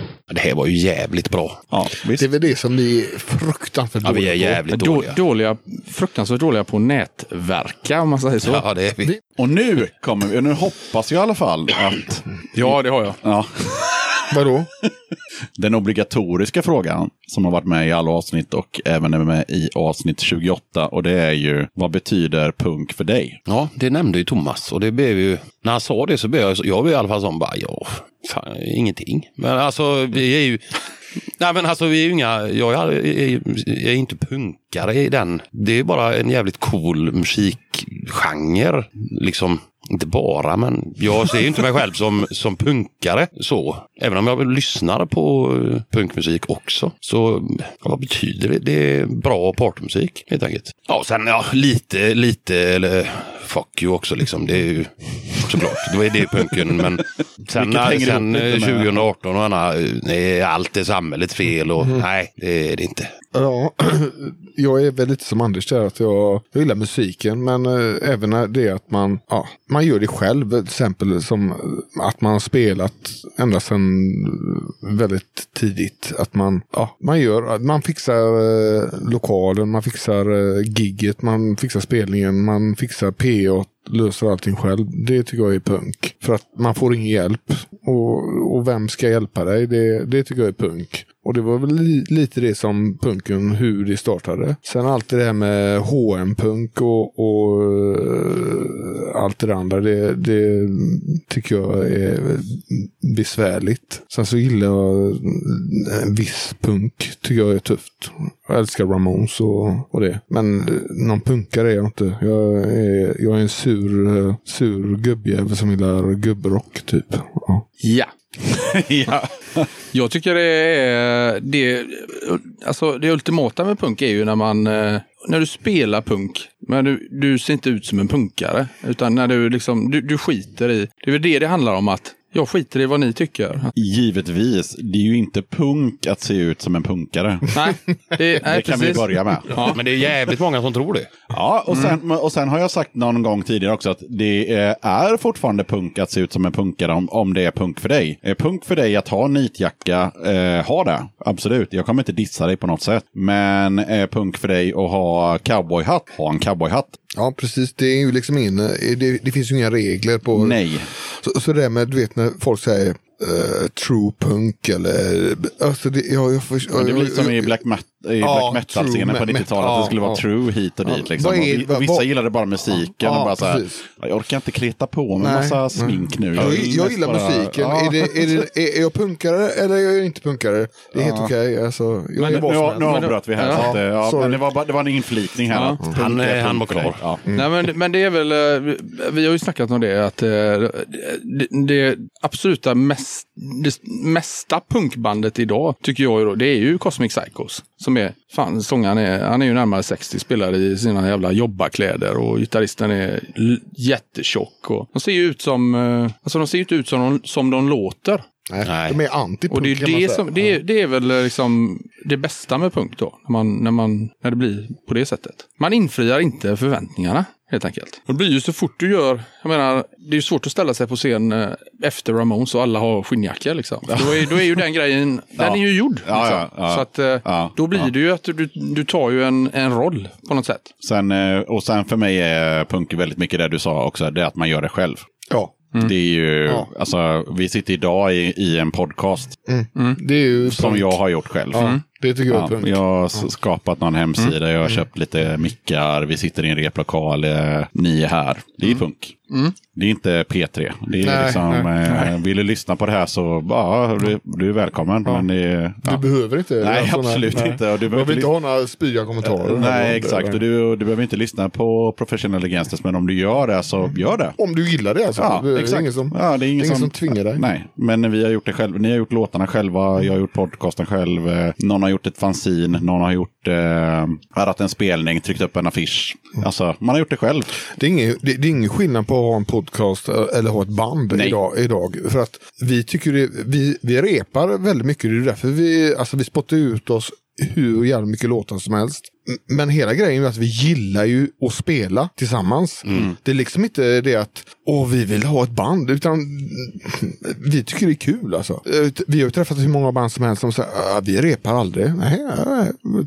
Speaker 5: Det här var ju jävligt bra.
Speaker 3: Ja,
Speaker 2: Det är väl det som ni är fruktansvärt
Speaker 5: Ja, vi är
Speaker 2: dåliga på.
Speaker 5: jävligt
Speaker 1: Då,
Speaker 5: dåliga.
Speaker 1: dåliga. Fruktansvärt dåliga på nätverka om man säger så. [LAUGHS]
Speaker 5: Ja, det är vi.
Speaker 3: Och nu kommer vi, nu hoppas jag i alla fall att
Speaker 1: Ja, det har jag.
Speaker 3: ja,
Speaker 2: Vadå?
Speaker 3: den obligatoriska frågan som har varit med i alla avsnitt och även är med i avsnitt 28 och det är ju vad betyder punk för dig?
Speaker 5: Ja, det nämnde ju Thomas och det blev ju, när han sa det så blev jag, jag blev i alla fall som bara, ja, fan, ingenting. Men alltså, vi är ju, nej men alltså vi är ju inga, jag är, är, är inte punkare i den. Det är bara en jävligt cool musikgenre, liksom. Inte bara, men jag ser ju inte mig själv som, som punkare så. Även om jag lyssnar på eh, punkmusik också. Så vad betyder det? Det är bra partymusik helt enkelt. Ja, sen ja, lite, lite, eller fuck you också liksom. Det är ju såklart, det är det punken. Men [LAUGHS] sen, sen
Speaker 3: ihop lite
Speaker 5: eh,
Speaker 3: med-
Speaker 5: 2018 och Anna, nej, allt är samhällets fel och nej, det är det inte.
Speaker 2: Ja, [CLEARS THROAT] jag är väl lite som Anders där att jag, jag gillar musiken men eh, även det att man, ja, man man gör det själv. Till exempel som att man har spelat ända sedan väldigt tidigt. Att man, ja, man gör, man fixar eh, lokalen, man fixar eh, gigget, man fixar spelningen, man fixar PA löser allting själv. Det tycker jag är punk. För att man får ingen hjälp. Och, och vem ska hjälpa dig? Det, det tycker jag är punk. Och det var väl li, lite det som punken, hur det startade. Sen allt det där med HM-punk och, och eh, allt det där andra, det, det tycker jag är besvärligt. Sen så gillar jag eh, en viss punk, tycker jag är tufft. Jag älskar Ramones och, och det. Men eh, någon punkare är jag inte. Jag är, jag är en sur, sur gubbjävel som gillar gubbrock typ. Ja.
Speaker 1: Ja. [LAUGHS]
Speaker 3: ja.
Speaker 1: Jag tycker det är det, alltså det ultimata med punk är ju när man eh, när du spelar punk, men du, du ser inte ut som en punkare. Utan när du liksom, du, du skiter i, det är väl det det handlar om att jag skiter i vad ni tycker.
Speaker 3: Givetvis, det är ju inte punk att se ut som en punkare.
Speaker 1: Nej, det, nej,
Speaker 3: Det kan vi
Speaker 1: precis.
Speaker 3: börja med.
Speaker 1: Ja.
Speaker 5: Men det är jävligt många som tror det.
Speaker 3: Ja, och sen, och sen har jag sagt någon gång tidigare också att det är fortfarande punk att se ut som en punkare om, om det är punk för dig. Är punk för dig att ha nitjacka, eh, ha det. Absolut, jag kommer inte dissa dig på något sätt. Men är punk för dig att ha cowboyhatt, ha en cowboyhatt.
Speaker 2: ja, precis. Det är ju liksom eh, det, det finns ju inga regler på
Speaker 3: Nej.
Speaker 2: Så, så det där med, du vet när folk säger eh, true punk eller... Alltså det, jag, jag,
Speaker 3: Men det blir som i black, i
Speaker 2: Ja,
Speaker 3: black metal-scenen på
Speaker 2: true
Speaker 3: 90-talet.
Speaker 2: metal,
Speaker 3: att det skulle vara
Speaker 2: ja.
Speaker 3: true hit och dit.
Speaker 2: Ja.
Speaker 3: Liksom.
Speaker 2: Är-
Speaker 3: och vi- och vissa
Speaker 2: vad-
Speaker 3: gillade bara musiken.
Speaker 2: Ja,
Speaker 3: och bara så här, jag orkar inte kleta på mig
Speaker 2: Nej,
Speaker 3: massa smink nu.
Speaker 2: Jag, jag
Speaker 3: mest
Speaker 2: gillar
Speaker 3: bara-
Speaker 2: musiken.
Speaker 3: Ja.
Speaker 2: Är, det, är, det, är, är jag punkare eller är jag inte punkare? Det är helt okej. Alltså, jag
Speaker 3: Men nu, nu, avbröt vi här.
Speaker 1: Ja,
Speaker 3: så att, eh, ja, det, var, bara- det var en inflikning här.
Speaker 1: Ja.
Speaker 3: att
Speaker 5: Han,
Speaker 3: är
Speaker 5: eh, han var klar.
Speaker 3: Ja.
Speaker 1: Nej, men, men det är väl, eh, vi- har ju snackat om det, att eh, det, det absoluta mest, det mesta punkbandet idag, tycker jag det är ju Cosmic Psychos. Som är, fan, sångaren är, han är ju närmare 60, spelar i sina jävla jobbarkläder och gitarristen är jättetjock. Och, de ser ju ut som, eh, alltså de ser ju inte ut som de, som de låter.
Speaker 2: Nej, de är anti-punk
Speaker 1: Och det är, det, som, det, är, det är väl eh, liksom det bästa med punk då, när, man, när, man, när det blir på det sättet. Man infriar inte förväntningarna, helt enkelt. Och det blir ju så fort du gör, jag menar, det är ju svårt att ställa sig på scen eh, efter Ramones och alla har skinnjacka liksom. Då är, då är ju den grejen, [LAUGHS] den är ju gjord. Liksom.
Speaker 3: Ja, ja, ja.
Speaker 1: Så att eh,
Speaker 3: Ja,
Speaker 1: då blir
Speaker 3: ja.
Speaker 1: det ju att du, du tar ju en, en roll på något sätt.
Speaker 3: Sen, eh, och sen för mig är punk väldigt mycket det du sa också, det är att man gör det själv.
Speaker 2: Ja,
Speaker 3: Det är ju,
Speaker 2: Ja.
Speaker 3: alltså, vi sitter idag i, i en podcast
Speaker 2: det är ju
Speaker 3: som
Speaker 2: punk.
Speaker 3: jag har gjort själv.
Speaker 2: Ja, det tycker jag är
Speaker 3: Ja,
Speaker 2: punk.
Speaker 3: jag har skapat någon hemsida, jag har köpt lite mickar, vi sitter i en replokal, eh, ni är här. Det är punk. Det är inte P3. Det är
Speaker 2: Nej,
Speaker 3: liksom,
Speaker 2: nej,
Speaker 3: eh, vill du lyssna på det här så ja, du, du är välkommen. Men det, är-
Speaker 2: Du
Speaker 3: ja.
Speaker 2: behöver inte.
Speaker 3: Nej,
Speaker 2: alltså,
Speaker 3: absolut inte. Och du behöver
Speaker 2: inte ha några spydiga kommentarer.
Speaker 3: Nej, exakt. Och du, du behöver inte lyssna på Professional Gangsters, men om du gör det så gör det.
Speaker 2: Om du gillar det alltså.
Speaker 3: Ja,
Speaker 2: det är
Speaker 3: exakt.
Speaker 2: ingen som,
Speaker 3: Ja, det är ingen som-
Speaker 2: som tvingar dig.
Speaker 3: Nej, men vi har gjort det själv. Ni har gjort låtarna själva, jag har gjort podcasten själv. eh, Någon har gjort ett fanzine, någon har gjort eh, arrat en spelning, tryckt upp en affisch. Alltså, man har gjort det själv.
Speaker 2: Det är, ingen, det, det är ingen skillnad på att ha en podcast eh, eller ha ett band
Speaker 3: Nej.
Speaker 2: idag, idag. För att vi tycker det, vi, vi repar väldigt mycket. Det är därför vi, alltså vi spottar ut oss hur jävla mycket låtar som helst. Men hela grejen är att vi gillar ju att spela tillsammans. Det är liksom inte det att åh, vi vill ha ett band, utan vi tycker det är kul alltså. Vi har ju träffat hur många band som helst som säger "Ah, vi repar aldrig. Nej,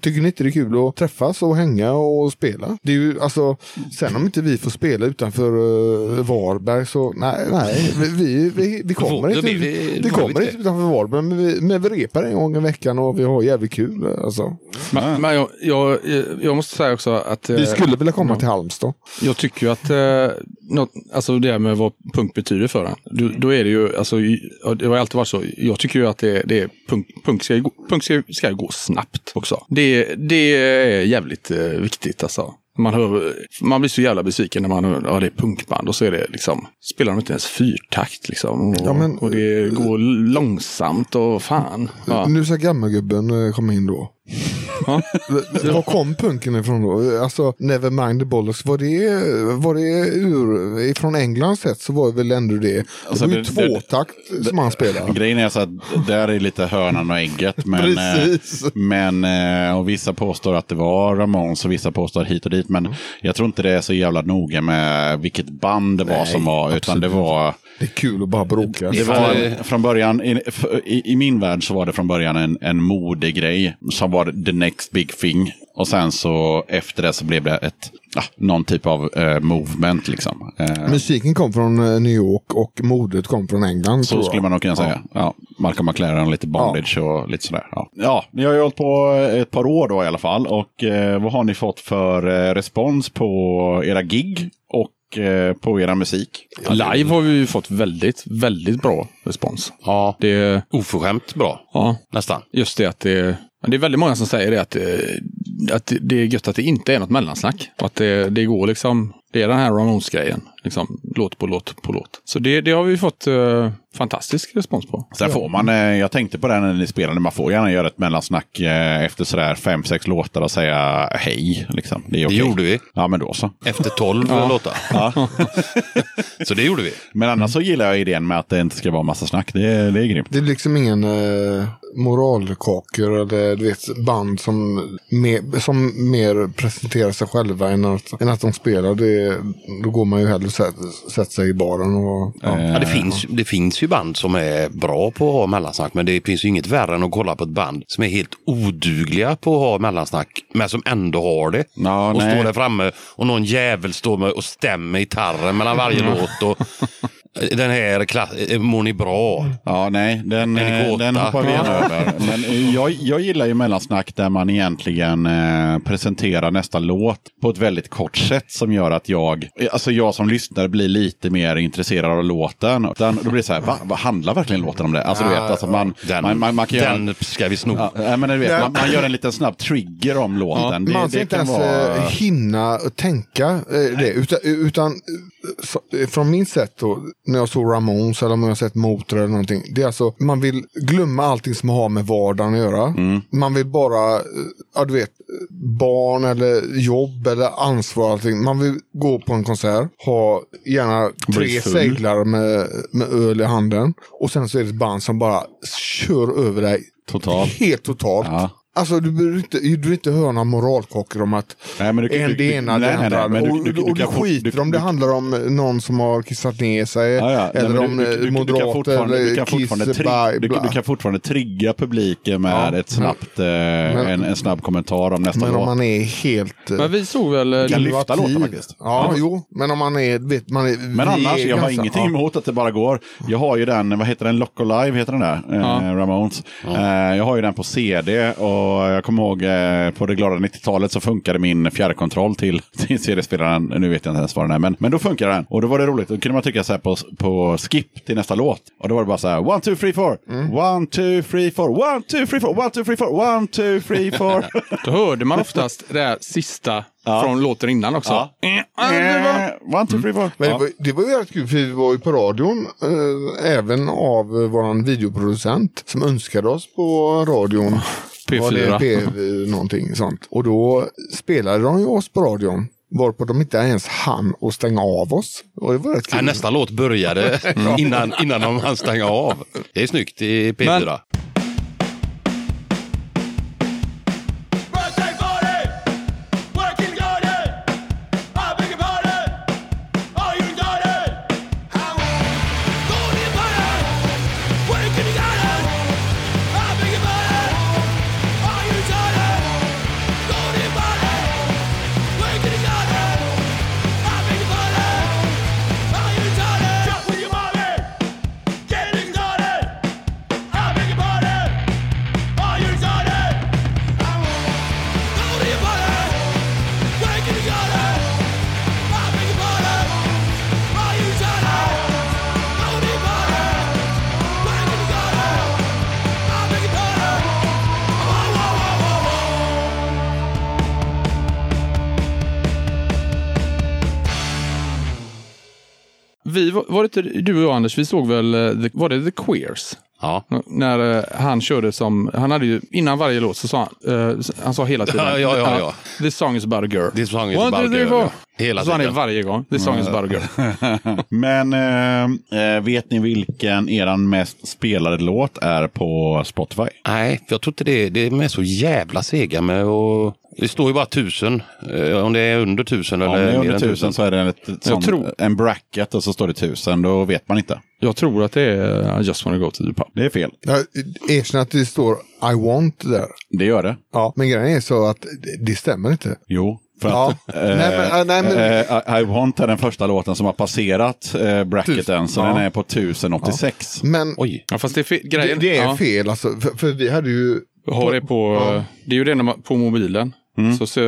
Speaker 2: tycker ni inte det är kul att träffas och hänga och spela? Det är ju alltså, sen om inte vi får spela utanför uh, Varberg så nej, nej, vi, vi, vi, kommer inte, vi,
Speaker 5: vi-
Speaker 2: kommer
Speaker 5: inte
Speaker 2: utanför Varberg, men vi, men vi repar en gång i veckan och vi har jävligt kul. Alltså.
Speaker 1: Men, men jag, jag, jag måste säga också att eh,
Speaker 2: Vi skulle vilja komma till Halmstad.
Speaker 1: jag tycker ju att eh, något, alltså det här med vad punk betyder för en. Då, då är det ju, alltså, ja, det har alltid varit så. Jag tycker ju att det, det är punk, punk, ska, punk ska, ska gå snabbt också. Det, det är jävligt eh, viktigt alltså. Man, hör, man blir så jävla besviken när man hör ja, det är punkband och så är det liksom, spelar de inte ens fyrtakt liksom. Och,
Speaker 2: Ja, men-
Speaker 1: och det går långsamt och fan. Ja.
Speaker 2: Nu ska gammelgubben eh, komma in då.
Speaker 1: Ja. [LAUGHS]
Speaker 2: Var kom punken ifrån då? Alltså Nevermind the Bollocks, var det, var det ur, ifrån England sett så var det väl ändå det. Det
Speaker 3: Alltså,
Speaker 2: var ju tvåtakt som han spelade.
Speaker 3: Grejen är så att där är lite hönan och ägget. Men, eh, men eh, och vissa påstår att det var Ramones och vissa påstår hit och dit. Men jag tror inte det är så jävla noga med vilket band det var
Speaker 2: Nej,
Speaker 3: som var. Utan det var,
Speaker 2: Det är kul att bara bråka.
Speaker 3: det var från början, i, i, i min värld så var det från början en, en modegrej som var the next big thing. Och sen så efter det så blev det ett, ja, någon typ av eh, movement liksom. Eh,
Speaker 2: Musiken kom från eh, New York och modet kom från England.
Speaker 3: Så skulle man nog kunna säga. Ja. Malcolm McLaren, lite bondage och lite sådär. Ja. ja, ni har ju hållit på ett par år då i alla fall. Och eh, vad har ni fått för eh, respons på era gig eh, på era musik?
Speaker 1: Live har vi ju fått väldigt, väldigt bra respons.
Speaker 5: Ja,
Speaker 1: Det,
Speaker 5: oförskämt bra.
Speaker 1: ja,
Speaker 5: Nästan.
Speaker 1: just det att det, men det är väldigt många som säger det att, eh, att det är gött att det inte är något mellansnack. Och att det, det går liksom, det är den här Ramones-grejen. Liksom, låt på låt på låt. Så det, det har vi fått eh, fantastisk respons på.
Speaker 3: Sen får man, eh, jag tänkte på det när ni spelade, man får gärna göra ett mellansnack eh, efter sådär fem, sex låtar och säga hej. Liksom. Det, är
Speaker 5: Det
Speaker 3: okej.
Speaker 5: gjorde vi.
Speaker 3: Ja, men då så.
Speaker 5: Efter tolv låtar. [LAUGHS] så det gjorde vi.
Speaker 3: Men annars så gillar jag idén med att det inte ska vara massa snack. Det, det är grymt.
Speaker 2: Det är liksom ingen eh, moralkakor eller du vet, band som mer, som mer presenterar sig själva än att, än att de spelar. Det, då går man ju hellre sätter, sig i baren. Och, ja.
Speaker 5: Ja, det, finns, det finns ju band som är bra på att ha mellansnack, men det finns ju inget värre än att kolla på ett band som är helt odugliga på att ha mellansnack, men som ändå har det.
Speaker 3: Ja,
Speaker 5: och
Speaker 3: nej.
Speaker 5: står där framme och någon jävel står med och stämmer gitarren mellan varje låt. Och, [LAUGHS] den här eh, Mår ni bra?
Speaker 3: Ja, nej, den,
Speaker 5: En
Speaker 3: eh,
Speaker 5: kåta.
Speaker 3: den hoppar vi gärna över. Men eh, jag, jag gillar ju mellansnack där man egentligen eh, presenterar nästa låt på ett väldigt kort sätt som gör att jag, eh, alltså jag som lyssnare blir lite mer intresserad av låten. Den, då blir det så här, va, vad handlar verkligen låten om det? Alltså du vet, alltså man,
Speaker 5: Den,
Speaker 3: man, man, man kan göra...
Speaker 5: den ska vi sno.
Speaker 3: Ja, nej, men du vet, man, man gör en liten snabb trigger om låten.
Speaker 2: Man ska inte ens eh, hinna tänka eh, det. Utan, utan från min sätt då, när jag såg Ramones eller om jag har sett Motor eller någonting. Det är alltså, man vill glömma allting som har med vardagen att göra.
Speaker 3: Mm.
Speaker 2: Man vill bara, ja du vet, barn eller jobb eller ansvar. och Allting. Man vill gå på en konsert, ha gärna tre seglar med, med öl i handen. Och sen så är det ett band som bara kör över dig
Speaker 3: Totalt.
Speaker 2: helt totalt.
Speaker 3: Ja.
Speaker 2: Alltså du behöver inte, du behöver inte höra några moralkockor om att
Speaker 3: Nej, men du-
Speaker 2: en
Speaker 3: du-
Speaker 2: det ena
Speaker 3: nej,
Speaker 2: det
Speaker 3: nej, nej,
Speaker 2: andra.
Speaker 3: men du-
Speaker 2: och
Speaker 3: du-
Speaker 2: du,
Speaker 3: du
Speaker 2: och du skiter
Speaker 3: du-
Speaker 2: om det
Speaker 3: du-
Speaker 2: handlar om någon som har kissat ner sig.
Speaker 3: Ja, ja. Nej,
Speaker 2: Eller
Speaker 3: men
Speaker 2: om
Speaker 3: du,
Speaker 2: moderater
Speaker 3: fortfarande, du, kan fortfarande
Speaker 2: kiss,
Speaker 3: tri,
Speaker 2: bla,
Speaker 3: du, du kan fortfarande trigga publiken med
Speaker 2: Ja,
Speaker 3: ett snabbt, eh, en, en snabb kommentar om nästa
Speaker 2: Men om
Speaker 3: låt.
Speaker 2: man är helt... eh,
Speaker 1: Men vi såg väl... eh,
Speaker 3: kan lyfta låten faktiskt.
Speaker 2: Ja, jo. Men om man är... Vet, man är
Speaker 3: Men annars,
Speaker 2: är
Speaker 3: jag har ingenting
Speaker 2: ja.
Speaker 3: emot att det bara går. Jag har ju den, vad heter den, Loco Live heter den där, eh,
Speaker 1: Ja.
Speaker 3: Ramones. Eh, jag har ju den på CD och jag kommer ihåg eh, på det glada 90-talet så funkade min fjärrkontroll till, [LAUGHS] till CD-spelaren. Nu vet jag inte ens vad den är, men, men då funkar den. Och då var det roligt, då kunde man trycka så här på, på skip till nästa låt. Och då var det bara så här, one, two, three, four, one, two, three, four, one, two, three, four, one, two, three, four, one, two, three, four. [LAUGHS]
Speaker 1: Då hörde man oftast det här sista från låten innan också.
Speaker 3: Ja.
Speaker 1: Eh, det var-
Speaker 3: Eh, one, two, three, four.
Speaker 2: Men
Speaker 3: Ja.
Speaker 2: det, var, det var ju rätt kul, för vi var ju på radion, eh, även av eh, våran videoproducent som önskade oss på radion. [LAUGHS]
Speaker 1: P4.
Speaker 2: Var det P, någonting sånt. Och då spelade de ju oss på radion. Varpå de inte ens hann att stänga av oss. Och det var rätt kul.
Speaker 5: Ja, nästa låt började [LAUGHS] innan, innan de hann stänga av. Det är snyggt i P4.
Speaker 1: Men- var det inte du och jag Anders, vi såg väl, eh, the, var det The Queers?
Speaker 5: Ja.
Speaker 1: När eh, han körde som, han hade ju, innan varje låt så sa han, eh, han sa hela tiden.
Speaker 5: Ja, ja, ja, ja.
Speaker 1: This song is about a girl.
Speaker 5: This song is
Speaker 1: One,
Speaker 5: about a girl, ja. Hela
Speaker 1: så sa han
Speaker 5: tiden.
Speaker 1: varje gång. This song is about a girl. [LAUGHS]
Speaker 3: Men eh, vet ni vilken eran mest spelade låt är på Spotify?
Speaker 5: Nej, för jag tror inte det. Det är med så jävla sega med och Det står ju bara tusen. Eh, Om det är under tusen
Speaker 3: Om
Speaker 5: eller
Speaker 3: det är
Speaker 5: mer
Speaker 3: under
Speaker 5: än
Speaker 3: tusen så är det ett, ett sånt,
Speaker 1: tror-
Speaker 3: en bracket och så står det tusen. Då vet man inte.
Speaker 1: Jag tror att det är I just wanna go to the pub.
Speaker 3: Det är fel.
Speaker 2: Jag erkänner att det står I want där.
Speaker 3: Det gör det.
Speaker 2: Ja, men grejen är så att det, det stämmer inte.
Speaker 3: Jo. För
Speaker 2: Ja.
Speaker 3: att,
Speaker 2: Nej, men- äh, nej, men-
Speaker 3: eh, I want är den första låten som har passerat eh, bracketen.
Speaker 2: Tusen.
Speaker 3: Så
Speaker 2: Ja.
Speaker 3: den är på 1086.
Speaker 2: Men
Speaker 5: Oj.
Speaker 1: Ja, fast det är fel.
Speaker 2: det,
Speaker 1: Grejen,
Speaker 2: det är
Speaker 1: ja,
Speaker 2: fel alltså. För, för vi hade ju...
Speaker 1: Har det, på, det är ju det man, på mobilen.
Speaker 3: Mm.
Speaker 1: Så, så,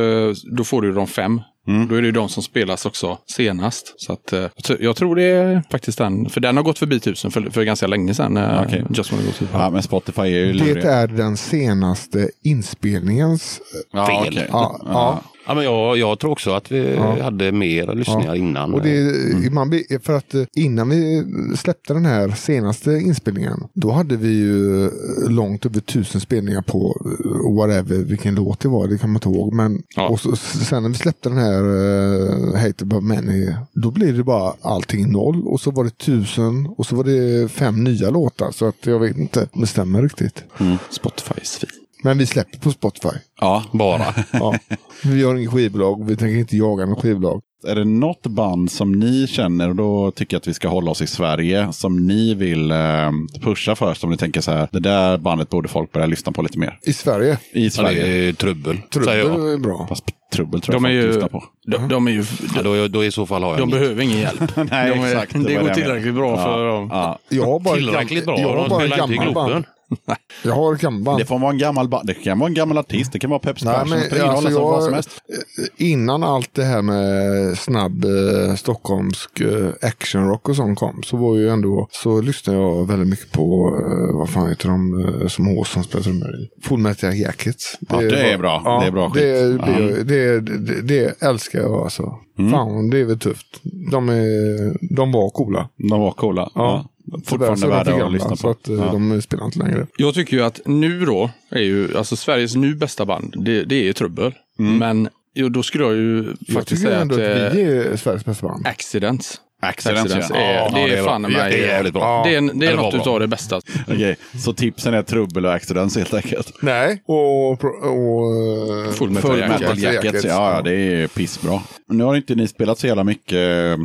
Speaker 1: då får du de fem. Då är det ju de som spelas också senast. Så att, eh, jag tror- det är faktiskt den. För den har gått förbi tusen för, för ganska länge sedan. eh,
Speaker 3: Okej.
Speaker 1: Just wanna go to.
Speaker 3: Ja, men Spotify är ju
Speaker 2: Det
Speaker 3: lurig.
Speaker 2: är den senaste inspelningens...
Speaker 3: ja,
Speaker 5: fel.
Speaker 3: okej.
Speaker 2: Ja, ja.
Speaker 5: Ja, men jag, jag tror också att vi hade mer lyssningar innan.
Speaker 2: Och det, man, blir- för att eh, innan vi släppte den här senaste inspelningen, då hade vi ju eh, långt över tusen spelningar på eh, whatever, vilken låt det var, det kan man inte ihåg. Men
Speaker 1: Ja.
Speaker 2: och så, sen när vi släppte den här uh, Hate About Many, då blev det bara allting noll och så var det tusen och så var det fem nya låtar. Så att jag vet inte om det stämmer riktigt.
Speaker 1: Spotify är svin.
Speaker 2: Men vi släpper på Spotify.
Speaker 3: Ja.
Speaker 5: Bara. [LAUGHS]
Speaker 2: Ja. vi har inget skivbolag, vi tänker inte jaga något skivbolag.
Speaker 3: Är det något band som ni känner, och då tycker jag att vi ska hålla oss i Sverige, som ni vill eh, pusha för, som ni tänker så här, det där bandet borde folk börja lyssna på lite mer.
Speaker 2: I Sverige,
Speaker 3: I
Speaker 5: Ja, det
Speaker 3: Sverige.
Speaker 5: är trubbel, jag.
Speaker 2: trubbel är bra.
Speaker 3: Fast trubbel tror jag
Speaker 1: De är
Speaker 3: folk
Speaker 1: ju...
Speaker 3: lyssnar på.
Speaker 1: De, de är ju...
Speaker 5: Ja, då, då i så fall har jag
Speaker 1: De
Speaker 5: inget.
Speaker 1: behöver ingen hjälp. [LAUGHS]
Speaker 3: Nej,
Speaker 1: de är,
Speaker 3: exakt.
Speaker 1: Det,
Speaker 3: var
Speaker 1: går tillräckligt bra
Speaker 3: ja,
Speaker 1: för dem.
Speaker 3: Ja.
Speaker 2: Jag har bara
Speaker 5: Tillräckligt
Speaker 2: gam-
Speaker 5: bra.
Speaker 2: Jag har
Speaker 5: De
Speaker 2: bara
Speaker 5: i
Speaker 2: gammalt band. Jag har ett gammalt.
Speaker 3: Det får vara en gammal. Det kan vara en gammal artist. Det kan vara Peps Persson. Det
Speaker 2: alltså
Speaker 3: så vad som
Speaker 2: jag,
Speaker 3: helst.
Speaker 2: innan allt det här med snabb eh, stockholmsk eh, actionrock och sånt kom så var ju ändå så lyssnade jag väldigt mycket på eh, vad fan heter de eh, som Håsan spelar trummor i? Full Metal Jackets.
Speaker 3: Ja, det är bra. Det är bra skit.
Speaker 2: Det,
Speaker 3: Ja.
Speaker 2: det, det, det, det älskar jag alltså.
Speaker 3: Mm.
Speaker 2: Fan, det är väl tufft. De, är, de var coola.
Speaker 3: De var coola. Ja.
Speaker 2: Tyvärr
Speaker 3: Fortfarande
Speaker 2: så
Speaker 3: värda att
Speaker 2: gamla,
Speaker 3: lyssna
Speaker 2: Så
Speaker 3: på.
Speaker 2: att eh,
Speaker 3: Ja.
Speaker 2: de spelar inte längre.
Speaker 1: Jag tycker ju att nu då, är ju, alltså Sveriges nu bästa band, det, det är Trubbel. Men jo, då skulle jag ju
Speaker 2: Jag
Speaker 1: faktiskt
Speaker 2: tycker
Speaker 1: säga
Speaker 2: ändå
Speaker 1: att,
Speaker 2: att
Speaker 1: eh,
Speaker 2: vi är Sveriges bästa band.
Speaker 1: Accidents
Speaker 3: Accidents,
Speaker 1: Accidents
Speaker 3: ja.
Speaker 1: är,
Speaker 5: Ja,
Speaker 1: det
Speaker 5: det
Speaker 1: är fan mig.
Speaker 5: Det är jävligt bra.
Speaker 1: Det är, det är något
Speaker 5: bra.
Speaker 1: utav det bästa. [LAUGHS]
Speaker 3: Okej, så tipsen är trubbel och accidents helt enkelt.
Speaker 2: Nej, och... och eh,
Speaker 1: Full metal
Speaker 3: Full
Speaker 1: jacket.
Speaker 3: metal jackets, ja, ja det är pissbra. Nu har inte ni spelat så jävla mycket eh,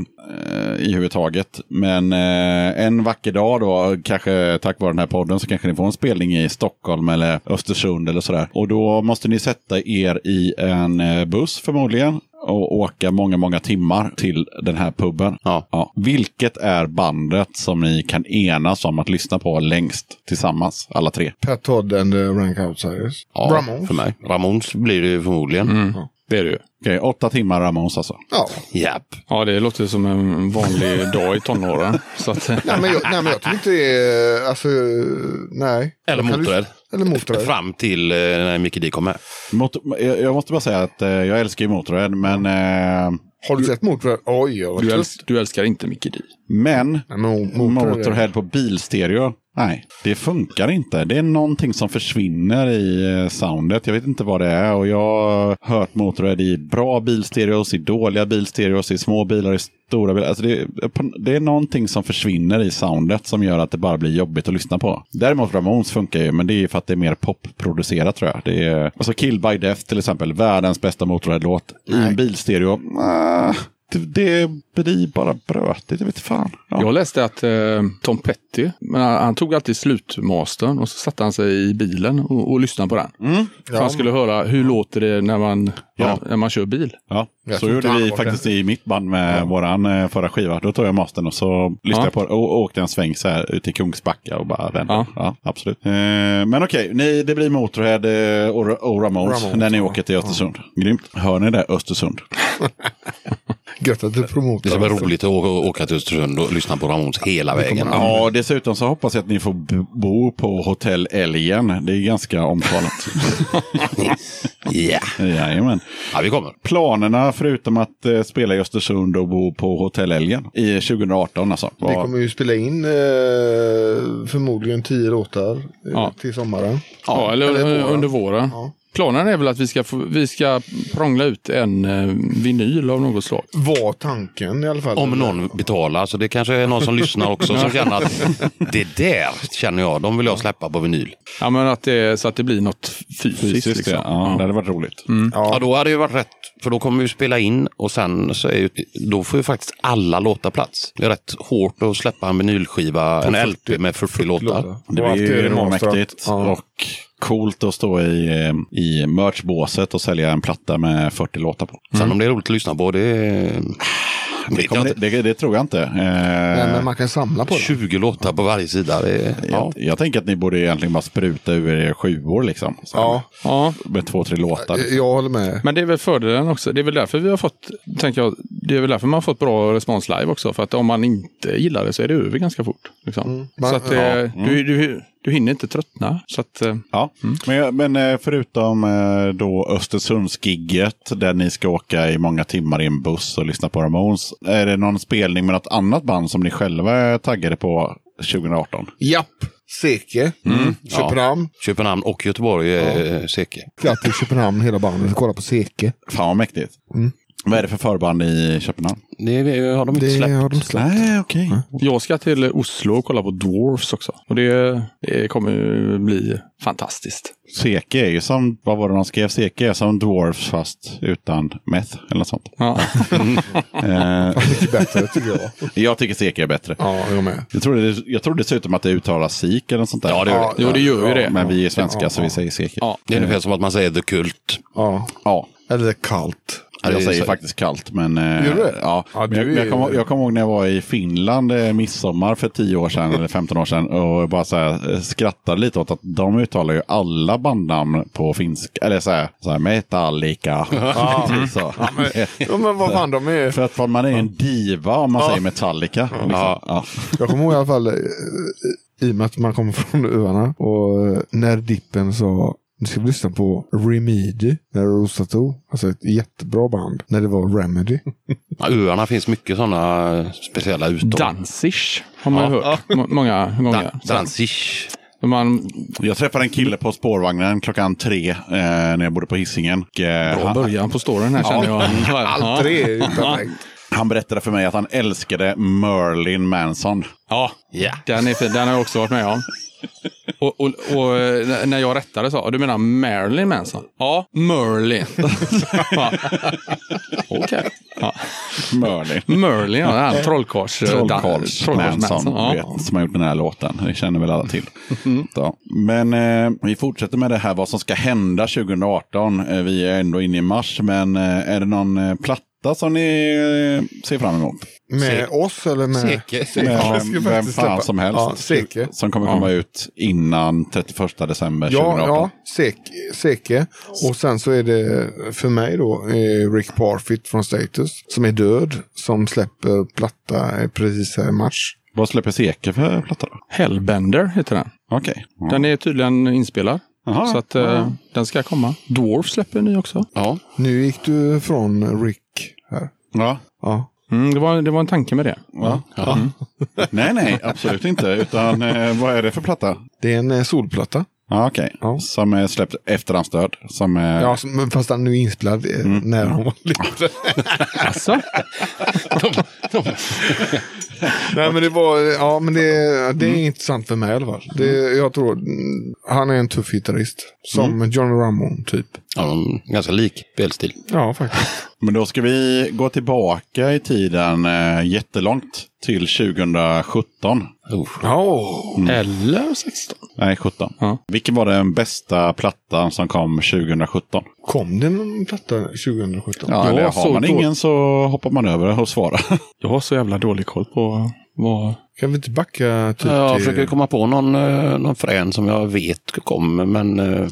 Speaker 3: i huvud taget. Men eh, en vacker dag då, kanske tack vare den här podden, så kanske ni får en spelning i Stockholm eller Östersund eller sådär. Och då måste ni sätta er i en eh, buss förmodligen och åka många, många timmar till den här puben.
Speaker 5: Ja.
Speaker 3: Ja. Vilket är bandet som ni kan enas om att lyssna på längst tillsammans, alla tre?
Speaker 2: Pat Todd and the Rank Outsiders.
Speaker 5: Ja,
Speaker 2: Ramones.
Speaker 5: för mig. Ramones blir det ju förmodligen.
Speaker 1: Mm. Det är det ju.
Speaker 3: Okej, åtta timmar Ramones alltså.
Speaker 2: Ja.
Speaker 5: Japp.
Speaker 1: Ja, det låter som en vanlig dag i tonåren. Så att,
Speaker 2: Nej men, jag, nej, men jag tycker inte det är... Alltså, nej.
Speaker 5: Eller
Speaker 2: Jag lyssna- Eller Motörhead.
Speaker 5: Fram till eh, när Mickey D kom med.
Speaker 3: Mot, jag, jag måste bara säga att eh, jag älskar ju Motörhead, men, eh,
Speaker 2: Har du sett Motörhead? Oj, vad
Speaker 1: du, älsk, du älskar inte Mickey D.
Speaker 3: men
Speaker 2: Nej, men Motörhead-
Speaker 3: Motorhead på bilstereo, nej, det funkar inte. Det är någonting som försvinner i eh, soundet. Jag vet inte vad det är och jag har hört Motorhead i bra bilstereos, i dåliga bilstereos, i små bilar, i stora bilar. Alltså det, det är någonting som försvinner i soundet som gör att det bara blir jobbigt att lyssna på. Däremot Ramones funkar ju, men det är ju för att det är mer popproducerat tror jag. Det är, alltså Kill by Death till exempel, världens bästa Motorhead-låt. I en bilstereo, ah, det, blir bara brötigt, jag vet fan. Ja.
Speaker 1: Jag läste att eh, Tom Petty, men han, han tog alltid slutmastern och så satte han sig i bilen och, och lyssnade på den. För han skulle höra hur låter det när man,
Speaker 3: Ja.
Speaker 1: när man kör bil.
Speaker 3: Ja,
Speaker 2: Jag
Speaker 3: så gjorde vi faktiskt i mitt band med våran eh, förra skiva. Då tog jag mastern och så lyssnade
Speaker 1: Ja.
Speaker 3: på det och, och åkte en sväng så här ut i Kungsbacka och bara vände. Ja.
Speaker 1: Ja.
Speaker 3: absolut. Eh, men okej, ni, det blir Motorhead eh, och, och Ramones,
Speaker 2: Ramones,
Speaker 3: när ni
Speaker 2: ja.
Speaker 3: åker till Östersund. Grymt. Hör ni det? Östersund. [LAUGHS]
Speaker 2: Gött att du
Speaker 5: Det
Speaker 2: promotar.
Speaker 5: ska bli roligt att åka till Östersund och lyssna på Ramones hela vägen.
Speaker 3: Ja, dessutom så hoppas jag att ni får bo på Hotell Älgen. Det är ganska omtalat. [LAUGHS]
Speaker 5: Ja.
Speaker 3: Jajamän.
Speaker 5: ja, vi kommer.
Speaker 3: Planerna förutom att eh, spela i Östersund och bo på Hotell Älgen i 2018 alltså.
Speaker 2: Vi
Speaker 3: Vad-
Speaker 2: kommer ju spela in eh, förmodligen tio låtar eh,
Speaker 1: Ja.
Speaker 2: till sommaren.
Speaker 1: Ja, eller,
Speaker 2: eller
Speaker 1: under våren.
Speaker 2: Ja.
Speaker 1: Planen är väl att vi ska, få, vi ska prångla ut en eh, vinyl av något slag.
Speaker 2: Var tanken i alla fall.
Speaker 5: Om någon betalar, så det kanske är någon som lyssnar också som känner att det där känner jag, de vill jag släppa på vinyl.
Speaker 1: Ja, men att det, så att det blir något fysiskt.
Speaker 3: Fysiskt,
Speaker 1: liksom.
Speaker 3: ja. Det hade varit roligt.
Speaker 5: Ja. då hade det ju varit rätt, för då kommer vi spela in och sen så är ju, då får ju faktiskt alla låtar plats. Det är rätt hårt att släppa en vinylskiva, en
Speaker 2: 40
Speaker 5: LP med 40 låtar.
Speaker 3: Det
Speaker 2: Och allt
Speaker 3: blir
Speaker 2: är
Speaker 3: ju råmäktigt.
Speaker 2: Ja.
Speaker 3: Och coolt att stå i, eh, i merchbåset och sälja en platta med 40 låtar på.
Speaker 5: Sen om det är roligt att lyssna på, det,
Speaker 3: Det, kommer, det, det, det tror jag inte. Eh,
Speaker 2: Nej, men man kan samla på det.
Speaker 5: 20 låtar på varje sida. Det, ja.
Speaker 3: jag, jag tänker att ni borde egentligen bara spruta ur er sjuor liksom. Så,
Speaker 2: Ja,
Speaker 1: Ja,
Speaker 3: Med två, tre låtar. liksom.
Speaker 2: jag håller med.
Speaker 1: men det är väl fördelen också. Det är väl därför vi har fått, tänker jag, det är väl därför man har fått bra respons live också. För att om man inte gillar det så är det över ganska fort. Liksom.
Speaker 2: Man-
Speaker 1: så att eh,
Speaker 3: ja.
Speaker 1: du, du, du hinner inte tröttna. Så att, eh,
Speaker 3: Ja. Men, men eh, förutom eh, då Östersundsgigget där ni ska åka i många timmar i en buss och lyssna på Ramones. Är det någon spelning med något annat band som ni själva är taggade på 2018?
Speaker 2: Japp, Seke, Köpenhamn.
Speaker 5: Köpenhamn och Göteborg är ja. Seke.
Speaker 2: Till Köpenhamn hela bandet kolla på Seke.
Speaker 3: Fan vad mäktigt. Vad är det för förband i Köpenhamn?
Speaker 5: Det har de inte
Speaker 2: Det
Speaker 5: släppt.
Speaker 2: har de släppt.
Speaker 3: Nej, okej.
Speaker 1: jag ska till Oslo och kolla på Dwarfs också. Och det, det kommer ju bli fantastiskt.
Speaker 3: Seke är ju som, vad var det de skrev? Seke är som Dwarfs fast utan meth eller något sånt.
Speaker 1: Ja. [LAUGHS]
Speaker 3: Eh,
Speaker 2: Mycket bättre tycker jag.
Speaker 3: jag tycker Seke är bättre.
Speaker 2: Ja, jag med.
Speaker 3: Jag tror, det, jag tror dessutom att det uttalas sik eller något sånt där.
Speaker 5: Ja, det gör det.
Speaker 1: Jo, det gör ju det.
Speaker 3: Men vi är svenska
Speaker 2: Ja,
Speaker 3: så vi
Speaker 2: ja.
Speaker 3: säger Seke.
Speaker 1: Ja.
Speaker 5: Det är ungefär som att man säger The Kult.
Speaker 2: Ja.
Speaker 3: Ja.
Speaker 2: Eller kallt.
Speaker 5: Ja,
Speaker 3: jag säger
Speaker 5: så-
Speaker 3: faktiskt kallt, men... eh,
Speaker 2: Gör du det?
Speaker 3: Ja.
Speaker 2: Ja,
Speaker 3: men jag,
Speaker 2: du
Speaker 3: jag
Speaker 2: är-
Speaker 3: kommer jag kommer ihåg när jag var i Finland eh, midsommar för 10 år sedan, eller 15 år sedan, och bara så här, eh, skrattade lite åt att de uttalar ju alla bandnamn på finska, eller så här, så här Metallica. [LAUGHS] Så.
Speaker 2: Ja, men vad fan, de är...
Speaker 3: För att man är en diva om man säger Metallica. Liksom. Ja.
Speaker 2: Jag kommer ihåg i alla fall, i och med att man kommer från öarna, och när Dippen sa nu ska vi lyssna på Remedy, när Rosato, alltså ett jättebra band, när det var Remedy. [LAUGHS]
Speaker 5: Ja, öarna finns mycket sådana speciella uttal.
Speaker 1: Danzig har man ju hört må- många gånger.
Speaker 5: Dan- Danzig.
Speaker 1: Man,
Speaker 3: Jag träffade en kille på spårvagnen klockan tre eh, när jag bodde på Hisingen. Eh,
Speaker 1: bra början på storyn här känner jag. [LAUGHS]
Speaker 2: Allt tre perfekt.
Speaker 3: Han berättade för mig att han älskade Merlin Manson.
Speaker 1: Ja,
Speaker 5: Ja.
Speaker 1: den är fin. Den har jag också varit med om. Och, och, och eh, när jag rättade sa du menar Marilyn Manson? Ja, Merlin. [LAUGHS] Okej. Ja.
Speaker 3: Merlin.
Speaker 1: Merlin, ja. Här trollkarls...
Speaker 3: Trollkarls
Speaker 1: trollkarls
Speaker 3: Manson,
Speaker 1: Ja.
Speaker 3: vet, som har gjort den här låten. Det känner väl alla till. Så. Men eh, vi fortsätter med det här vad som ska hända 2018. Eh, vi är ändå inne i mars, men eh, är det någon eh, platta som ni eh, ser fram emot?
Speaker 2: Med oss eller med...
Speaker 5: Seke. [LAUGHS]
Speaker 2: Seke.
Speaker 3: Med
Speaker 2: Ja,
Speaker 3: vem, fan som helst.
Speaker 2: Ja, Seke.
Speaker 3: Som kommer komma ut innan 31 december
Speaker 2: Ja,
Speaker 3: 2018.
Speaker 2: ja Seke, Seke. Och sen så är det för mig då eh, Rick Parfit från Status som är död. Som släpper platta eh, precis här i mars.
Speaker 3: Vad släpper Seke för platta då?
Speaker 1: Hellbender heter den.
Speaker 3: Okej. Ja.
Speaker 1: Den är tydligen inspelad.
Speaker 3: Jaha,
Speaker 1: så att eh,
Speaker 3: ja.
Speaker 1: den ska komma. Dwarf släpper en ny också.
Speaker 5: Ja.
Speaker 2: Nu gick du från Rick här.
Speaker 3: Ja.
Speaker 2: Ja.
Speaker 1: Mm, det, var, det var en tanke med det.
Speaker 3: Ja. nej, nej, absolut inte. Utan eh, vad är det för platta?
Speaker 2: Det är en eh, solplatta.
Speaker 3: Ja, okej.
Speaker 2: Ja.
Speaker 3: Som är släppt efter hans död. Som är...
Speaker 2: Ja, som- men fast den är nu inspelad
Speaker 3: Mm.
Speaker 2: när han var liten.
Speaker 1: Alltså? [LAUGHS] [LAUGHS]
Speaker 2: Nej men det var, ja men det, det är intressant för mig i alla fall. Det, jag tror, mm, han är en tuff gitarrist. Som Johnny Ramone typ.
Speaker 5: Ja, de är ganska lik spelstil.
Speaker 2: Ja faktiskt.
Speaker 3: Men då ska vi gå tillbaka i tiden eh, jättelångt till 2017.
Speaker 5: Oh.
Speaker 2: Ja,
Speaker 1: Eller 16?
Speaker 3: Nej, 17.
Speaker 1: Ja.
Speaker 3: Vilken var den bästa plattan som kom 2017?
Speaker 2: kom det någon platta 2017?
Speaker 3: Ja,
Speaker 1: Ja,
Speaker 3: eller har
Speaker 1: så
Speaker 3: man
Speaker 1: då-
Speaker 3: ingen så hoppar man över och svarar. [LAUGHS]
Speaker 1: Jag har så jävla dålig koll på vad...
Speaker 2: Kan vi inte backa typ
Speaker 5: Jag
Speaker 2: till...
Speaker 5: försöker komma på någon, eh, någon frän som jag vet kommer, men eh,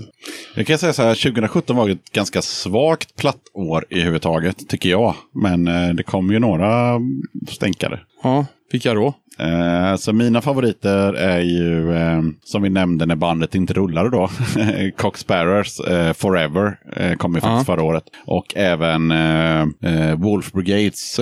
Speaker 3: Jag kan säga så här, 2017 var ett ganska svagt plattår i huvudtaget, tycker jag. Men eh, det kom ju några stänkare.
Speaker 1: Ja, vilka då?
Speaker 3: Eh, så mina favoriter är ju, eh, som vi nämnde när bandet inte rullade då, [LAUGHS] Cox Sparrows eh, Forever kom ju faktiskt
Speaker 1: Ja.
Speaker 3: förra året. Och även Wolf Brigades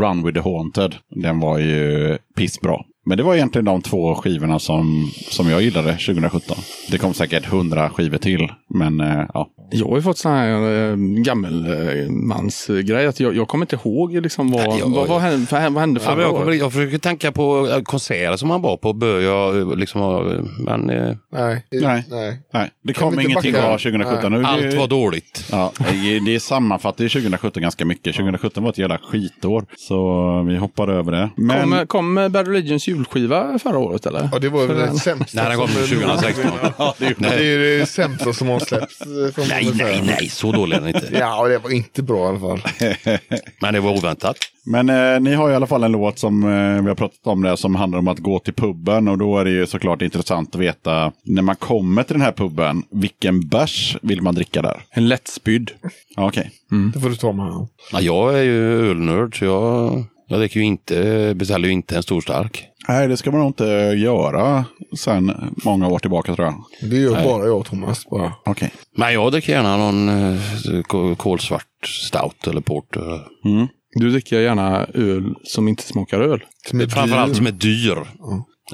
Speaker 3: Run with the Haunted. Den var ju pissbra. Men det var egentligen de två skivorna som, som jag gillade 2017. Det kom säkert hundra skivor till, men eh, ja.
Speaker 1: Jag har ju fått sån här äh, gammelmansgrej. Att jag, jag kommer inte ihåg liksom vad,
Speaker 5: Nej, jag-
Speaker 1: vad, vad, hände, vad hände
Speaker 5: ja,
Speaker 1: förra
Speaker 5: jag, kommer,
Speaker 1: året.
Speaker 5: jag försöker tänka på eh, konserter som man var på. Bör jag eh, liksom ha, men eh,
Speaker 2: Nej.
Speaker 3: Nej.
Speaker 2: Nej.
Speaker 3: Nej, det kom ingenting bra 2017. Nu,
Speaker 5: allt
Speaker 3: det-
Speaker 5: var dåligt.
Speaker 3: Ja, det- det sammanfattar ju 2017 ganska mycket. 2017 var ett jävla skitår. Så vi hoppar över det. Men
Speaker 1: Kom, kom Bad Religions julskiva förra året eller?
Speaker 2: Ja, det var väl det sämsta.
Speaker 5: Nej, den kom
Speaker 2: som-
Speaker 5: 2016.
Speaker 3: ja, det,
Speaker 2: Det är det sämsta som har släppts. eh,
Speaker 5: Nej, nej, nej, så dålig är den inte.
Speaker 2: Ja, och det var inte bra i alla fall. [LAUGHS]
Speaker 5: Men det var oväntat.
Speaker 3: men eh, ni har i alla fall en låt som eh, vi har pratat om det som handlar om att gå till puben. Och då är det ju såklart intressant att veta när man kommer till den här puben, vilken bärs vill man dricka där?
Speaker 1: En lättspydd.
Speaker 3: Ja, Okej.
Speaker 2: Det får du ta med.
Speaker 5: Ja, jag är ju ölnörd så jag, jag dricker ju inte, beställer ju inte en stor stark.
Speaker 3: Nej, det ska man nog inte göra sen många år tillbaka tror jag.
Speaker 2: Det gör bara jag och Thomas. Bara.
Speaker 3: Okej.
Speaker 5: Men jag dricker gärna någon eh, ko- kolsvart stout eller porter.
Speaker 3: Mm.
Speaker 1: Du dricker gärna öl som inte smakar öl.
Speaker 2: Som är
Speaker 5: Framförallt
Speaker 2: dyr.
Speaker 5: som är dyr.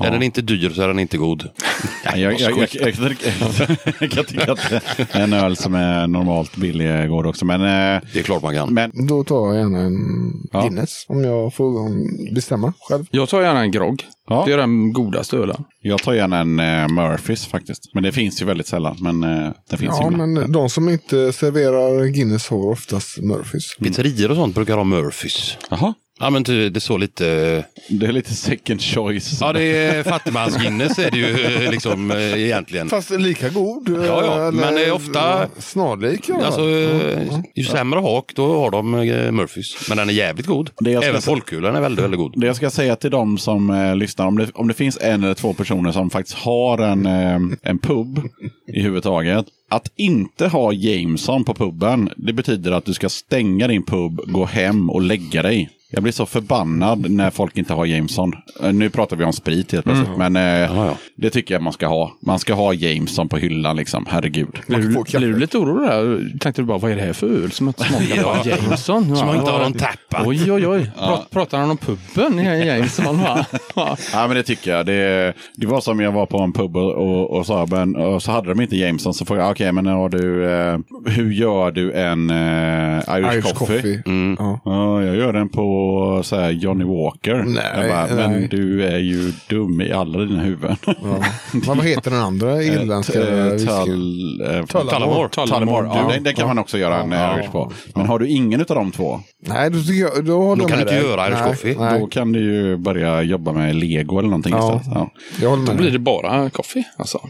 Speaker 5: Är den inte dyr så är den inte god.
Speaker 3: Jag, kan tycka att en öl som är normalt billig god också. Men, eh,
Speaker 5: Det är klart man kan.
Speaker 3: men
Speaker 2: Då tar jag gärna en
Speaker 3: Ja.
Speaker 2: Guinness. Om jag får bestämma själv.
Speaker 1: Jag tar gärna en grogg.
Speaker 3: Ja.
Speaker 1: Det är den godaste ölen.
Speaker 3: jag tar gärna en eh, Murphys faktiskt. Men det finns ju väldigt sällan. Men eh, det finns
Speaker 2: Ja, men de som inte serverar Guinness har oftast Murphys.
Speaker 5: Pizzerior och sånt brukar ha Murphys.
Speaker 3: Jaha,
Speaker 5: Ja men ty- det är så lite... [LAUGHS]
Speaker 3: det är lite second choice.
Speaker 5: Ja det är fattigmans-Guinness är det ju eh, liksom eh, egentligen.
Speaker 2: Fast lika god.
Speaker 5: Ja, ja,
Speaker 2: eller-
Speaker 5: men det är ofta-
Speaker 2: Snarlik. Ja.
Speaker 5: Alltså, eh, ju sämre hak, då har de eh, Murphys. Men den är jävligt god.
Speaker 3: Det jag ska
Speaker 5: Även folkölen är väldigt, väldigt god.
Speaker 3: Det jag ska säga till de som eh, lyssnar, om det, om det finns en eller två personer som faktiskt har en, eh, en pub i huvudtaget. Att inte ha Jameson på puben, det betyder att du ska stänga din pub, gå hem och lägga dig. Jag blir så förbannad när folk inte har Jameson. Eh, Nu pratar vi om sprit helt plötsligt, men eh,
Speaker 5: Ja, ja.
Speaker 3: det tycker jag man ska ha. Man ska ha Jameson på hyllan liksom, herregud.
Speaker 1: Blir du,
Speaker 2: kaffe.
Speaker 1: blir du lite orolig där? Tänkte du bara, vad är det här för öl som inte smakar [LAUGHS]
Speaker 5: Ja.
Speaker 1: Jameson?
Speaker 5: Som
Speaker 1: Ja,
Speaker 5: inte har någon tappat.
Speaker 1: Oj, oj, oj. Prat, pratar han om puben i Jameson? Va? Ja. [LAUGHS]
Speaker 3: Ja, men det tycker jag. Det, det var som jag var på en pub och, och, och sa, men, och så hade de inte Jameson. Så frågade jag, okej, men har du, eh, hur gör du en eh, Irish,
Speaker 2: Irish
Speaker 3: coffee?
Speaker 2: coffee.
Speaker 5: Mm.
Speaker 2: Ja.
Speaker 3: Ja, jag gör den på på så här Johnny Walker.
Speaker 2: Nej,
Speaker 3: jag bara, men
Speaker 2: nej.
Speaker 3: du är ju dum i alla dina huvuden.
Speaker 2: Ja. Men vad heter den andra [LAUGHS] irländska
Speaker 3: Eh,
Speaker 2: whiskyn?
Speaker 3: Tull- eh,
Speaker 2: Tullamore.
Speaker 3: Ja, det, kan man också göra en
Speaker 2: Ja.
Speaker 3: Irish på. Men har du ingen av de två,
Speaker 2: Nej, då, jag, då
Speaker 5: Då kan du inte göra Irish
Speaker 2: nej,
Speaker 5: coffee.
Speaker 2: Nej,
Speaker 3: då kan du ju börja jobba med lego eller någonting
Speaker 2: Ja.
Speaker 3: istället. Ja.
Speaker 1: Då blir det bara kaffe. Alltså.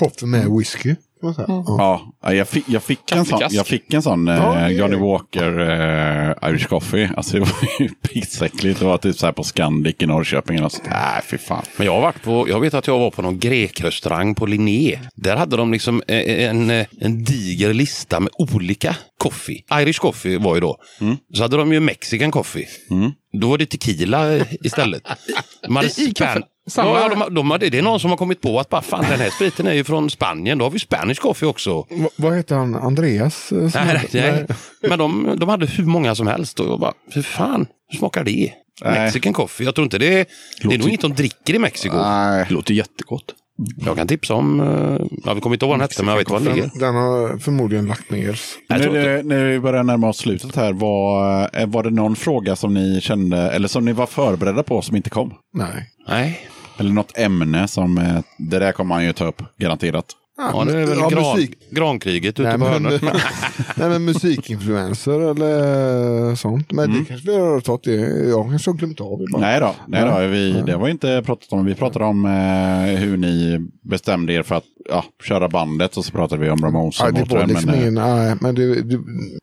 Speaker 2: Kaffe med whisky. Man säga. Ja.
Speaker 3: Ja, jag fick, jag fick en sån, jag fick en sån eh, Johnny Walker eh, Irish Coffee. Alltså det var ju [LAUGHS] pissäckligt. Det var typ så här på Scandic i Norrköping. Och så, nej, fy fan.
Speaker 5: Men jag har varit på, jag vet att jag var på någon grekrestaurang på Linné. Där hade de liksom eh, en, en, en diger lista med olika coffee. Irish coffee var ju då. Så hade de ju mexican coffee. Då var det tequila eh, istället. [LAUGHS] De hade span-
Speaker 1: Samma-
Speaker 5: Ja, de, de hade, det är någon som har kommit på att bara, fan, den här spriten är ju från Spanien. Då har vi Spanish coffee också.
Speaker 2: Va- Vad heter han? Andreas? eh,
Speaker 5: Nej, nej, nej. Men de, de hade hur många som helst. Och jag bara, hur fan, hur smakar det?
Speaker 3: Nej.
Speaker 5: Mexican coffee. Jag tror inte det är... Det är nog inget de dricker i Mexiko.
Speaker 3: Nej.
Speaker 1: Det låter jättegott.
Speaker 5: Jag kan tipsa om... eh, Ja, vi kommer inte ihåg vad den hette, men jag vet var den ligger.
Speaker 2: Den, den har förmodligen lagt ner.
Speaker 3: Det- när vi börjar närma oss slutet här, var, eh, var det någon fråga som ni kände, eller som ni var förberedda på som inte kom?
Speaker 2: Nej.
Speaker 5: Nej.
Speaker 3: Eller något ämne som, eh, det där kommer man ju ta upp, garanterat.
Speaker 5: Ja, det är väl
Speaker 2: Ja,
Speaker 5: gran,
Speaker 2: musik.
Speaker 5: grankriget ute
Speaker 2: Nej
Speaker 5: på
Speaker 2: men,
Speaker 5: hörnet. [LAUGHS] [LAUGHS]
Speaker 2: nej, men musikinfluenser eller sånt. Men det kanske vi har tagit det. Jag kanske har glömt av det.
Speaker 3: Nej då, nej då vi, det var inte pratat om. Vi pratade om eh, hur ni bestämde er för att ja, köra bandet och så pratade vi om Ramones
Speaker 2: Ja, det var liksom
Speaker 3: men, eh,
Speaker 2: ingen, nej, men det, det,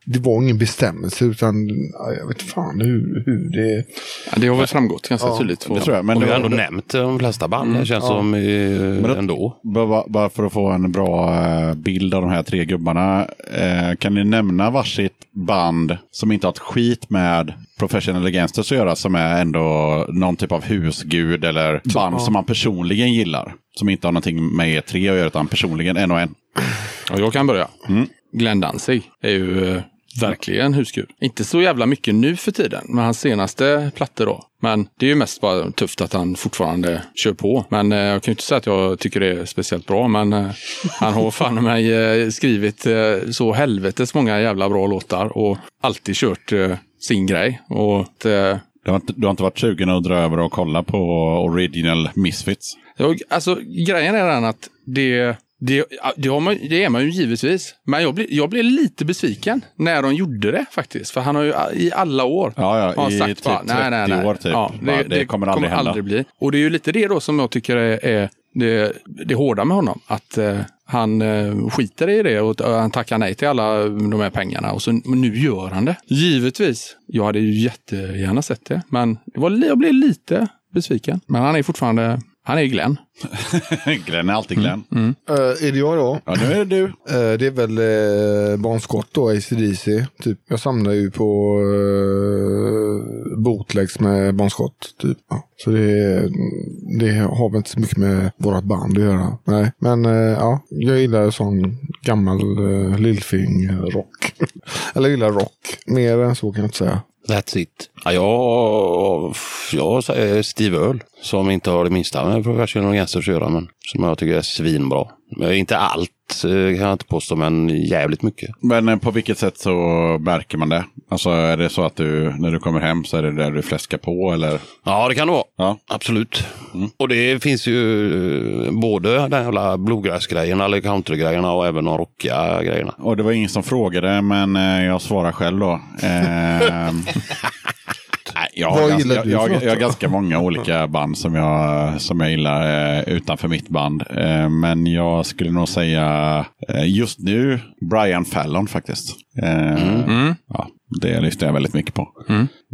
Speaker 2: det var ingen bestämmelse utan ja, jag vet fan hur, hur det...
Speaker 1: Ja, det har väl framgått ganska
Speaker 2: Ja,
Speaker 1: tydligt.
Speaker 3: Det tror jag. Men
Speaker 5: Och vi
Speaker 3: det
Speaker 5: har ändå nämnt de flesta band, det känns som eh, ändå.
Speaker 3: bara, bara för att få en bra eh, bild av de här tre gubbarna. Eh, kan ni nämna varsitt band som inte har ett skit med Professional Gangsters att göra som är ändå någon typ av husgud eller band som man personligen gillar? Som inte har någonting med er tre att göra utan personligen en och en.
Speaker 1: Ja, jag kan börja. Glenn Danzig är ju eh, verkligen husgud. Inte så jävla mycket nu för tiden med hans senaste plattor då. Men det är ju mest bara tufft att han fortfarande kör på. Men eh, jag kan ju inte säga att jag tycker det är speciellt bra. Men eh, han har fan mig eh, skrivit eh, så helvetes många jävla bra låtar och alltid kört eh, sin grej. Och eh,
Speaker 3: Du har, inte, du har inte varit sugen att dra över och kolla på Original Misfits?
Speaker 1: Jag, alltså, grejen är den att det, det, det, man, det är man ju givetvis. Men jag blev, jag blev lite besviken när de gjorde det faktiskt. För han har ju i alla år
Speaker 3: Ja, ja, i
Speaker 1: sagt
Speaker 3: typ
Speaker 1: bara, nej, nej,
Speaker 3: 30
Speaker 1: nej.
Speaker 3: år typ.
Speaker 1: Ja,
Speaker 3: Bara, det kommer aldrig hända.
Speaker 1: bli. Och det är ju lite det då som jag tycker är, är det, det hårda med honom. Att eh, han eh, skiter i det och eh, han tackar nej till alla de här pengarna. Och så nu gör han det. Givetvis. Jag hade ju jättegärna sett det. Men det var, jag blev lite besviken. Men han är fortfarande, han är Glenn. [LAUGHS]
Speaker 3: Glenn är alltid Glenn.
Speaker 2: Uh, är det jag då?
Speaker 3: Ja, nu är det du.
Speaker 2: Eh, det är väl uh, Bon Scott då, ACDC. Typ. Jag samlar ju på uh, bootlegs med Bon Scott. Typ. Ja. Så det, det har väl inte så mycket med vårat band att göra. Nej. Men eh, ja, jag gillar sån gammal uh, lillfing-rock. [LAUGHS] Eller gillar rock. Mer än så kan jag inte säga.
Speaker 5: That's it. Ja, jag, jag säger Steve Earle, som inte har det minsta med Professional Gangsters att göra, men som jag tycker är svinbra. Men Inte allt eh, kan jag inte påstå, men jävligt mycket.
Speaker 3: Men eh, på vilket sätt så märker man det? Alltså är det så att du, när du kommer hem så är det där du fläskar på eller?
Speaker 5: Ja, det kan det vara.
Speaker 3: Ja.
Speaker 5: Absolut. Och det finns ju eh, både den jävla bluegrass-grejerna, eller country-grejerna och även de rockiga grejerna.
Speaker 3: Och det var ingen som frågade, men jag svarar själv då. [LAUGHS] Jag, har ganska, jag, jag, jag har ganska många olika [LAUGHS] band som jag, som jag gillar eh, utanför mitt band. Eh, men jag skulle nog säga eh, just nu Brian Fallon faktiskt. Eh, Ja, det lyssnar jag väldigt mycket på.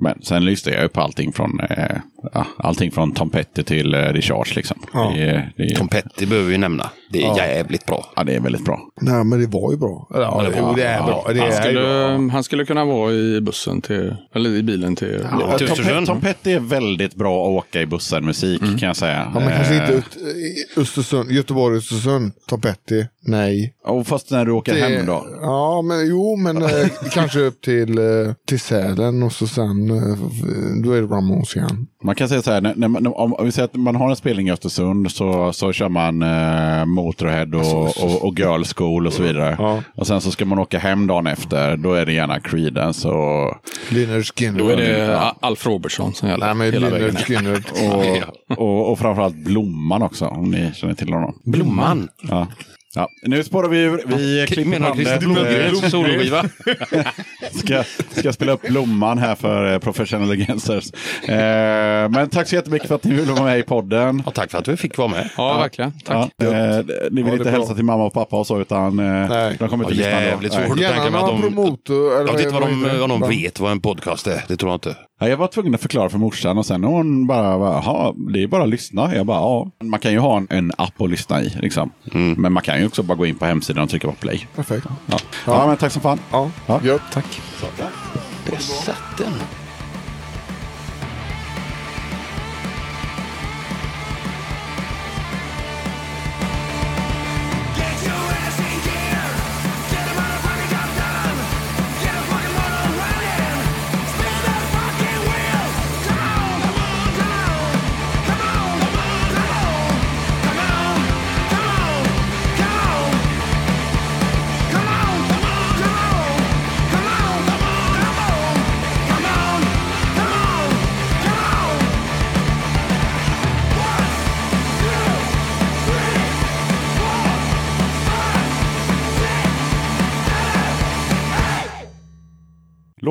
Speaker 3: Men sen lyssnar jag ju på allting från, eh, ja, allting från Tom Petty till eh, Richards. Liksom.
Speaker 2: Ja.
Speaker 3: Det, det,
Speaker 5: Tom Petty behöver vi nämna. Det är jävligt bra.
Speaker 3: ja, det är väldigt bra.
Speaker 2: Nej, men det var ju bra. Eller, Ja,
Speaker 5: det
Speaker 2: det,
Speaker 5: var-
Speaker 2: jo, det är bra. Det
Speaker 1: Han
Speaker 2: är
Speaker 1: skulle,
Speaker 2: bra.
Speaker 1: han skulle kunna vara i bussen till, eller i bilen till...
Speaker 3: Ja, Tom. Pet- Tom Petty är väldigt bra att åka i bussen musik kan jag säga.
Speaker 2: Ja, men kanske
Speaker 3: Eh,
Speaker 2: inte ut, i Östersund, Göteborg, Östersund, Tom Petty. Nej.
Speaker 3: och fast när du åker
Speaker 2: Det-
Speaker 3: hem då?
Speaker 2: Ja, men jo, men eh, kanske upp till, eh, till Sälen och så sen eh, då är det Ramones igen.
Speaker 3: Man kan säga så här, när, när man, om, om vi säger att man har en spelning i Östersund så, så kör man eh, Motorhead och, och, och Girl School och så vidare.
Speaker 2: Ja.
Speaker 3: Och sen så ska man åka hem dagen efter, då är det gärna Creedence och,
Speaker 2: Lynyrd.
Speaker 1: Då är det Alf Robertson som gäller.
Speaker 2: Nej, men
Speaker 1: hela vägen
Speaker 2: Lynyrd
Speaker 1: ner.
Speaker 2: Skynyrd.
Speaker 3: och, och, och framförallt Blomman också, om ni känner till honom.
Speaker 5: Blomman.
Speaker 3: Ja. Ja. Nu spårar vi ur. Vi klipper bandet.
Speaker 5: Blomgrens soloskiva? [LAUGHS]
Speaker 3: ska, ska spela upp Blomman här för eh, Professional Againsters. Eh, men tack så jättemycket för att ni ville vara med i podden.
Speaker 5: Ja, tack för att vi fick vara med.
Speaker 1: Ja, verkligen. Tack.
Speaker 3: Ja, eh, ni vill
Speaker 2: det
Speaker 3: inte
Speaker 2: bra.
Speaker 3: hälsa till mamma och pappa och så, utan eh,
Speaker 2: Nej.
Speaker 3: de kommer inte
Speaker 5: Ja,
Speaker 3: lyssna då.
Speaker 5: jävligt svårt.
Speaker 2: Gärna
Speaker 5: tänker mig att de-
Speaker 2: promotor. Eller
Speaker 5: Jag vet inte vad de, vad de vet vad en podcast är. Det tror jag inte.
Speaker 3: Ja, jag var tvungen att förklara för morsan och sen hon bara, jaha, det är bara att lyssna. Jag bara, ja. Man kan ju ha en, en app att lyssna i, liksom. Men man kan ju också bara gå in på hemsidan och trycka på play.
Speaker 2: Perfekt.
Speaker 3: Ja, ja. men tack som fan.
Speaker 2: Ja,
Speaker 3: Ja.
Speaker 2: gött.
Speaker 1: Tack.
Speaker 5: Presatten.
Speaker 6: Get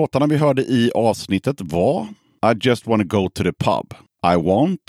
Speaker 3: Låtarna vi hörde i avsnittet var I just wanna go to the pub. I want,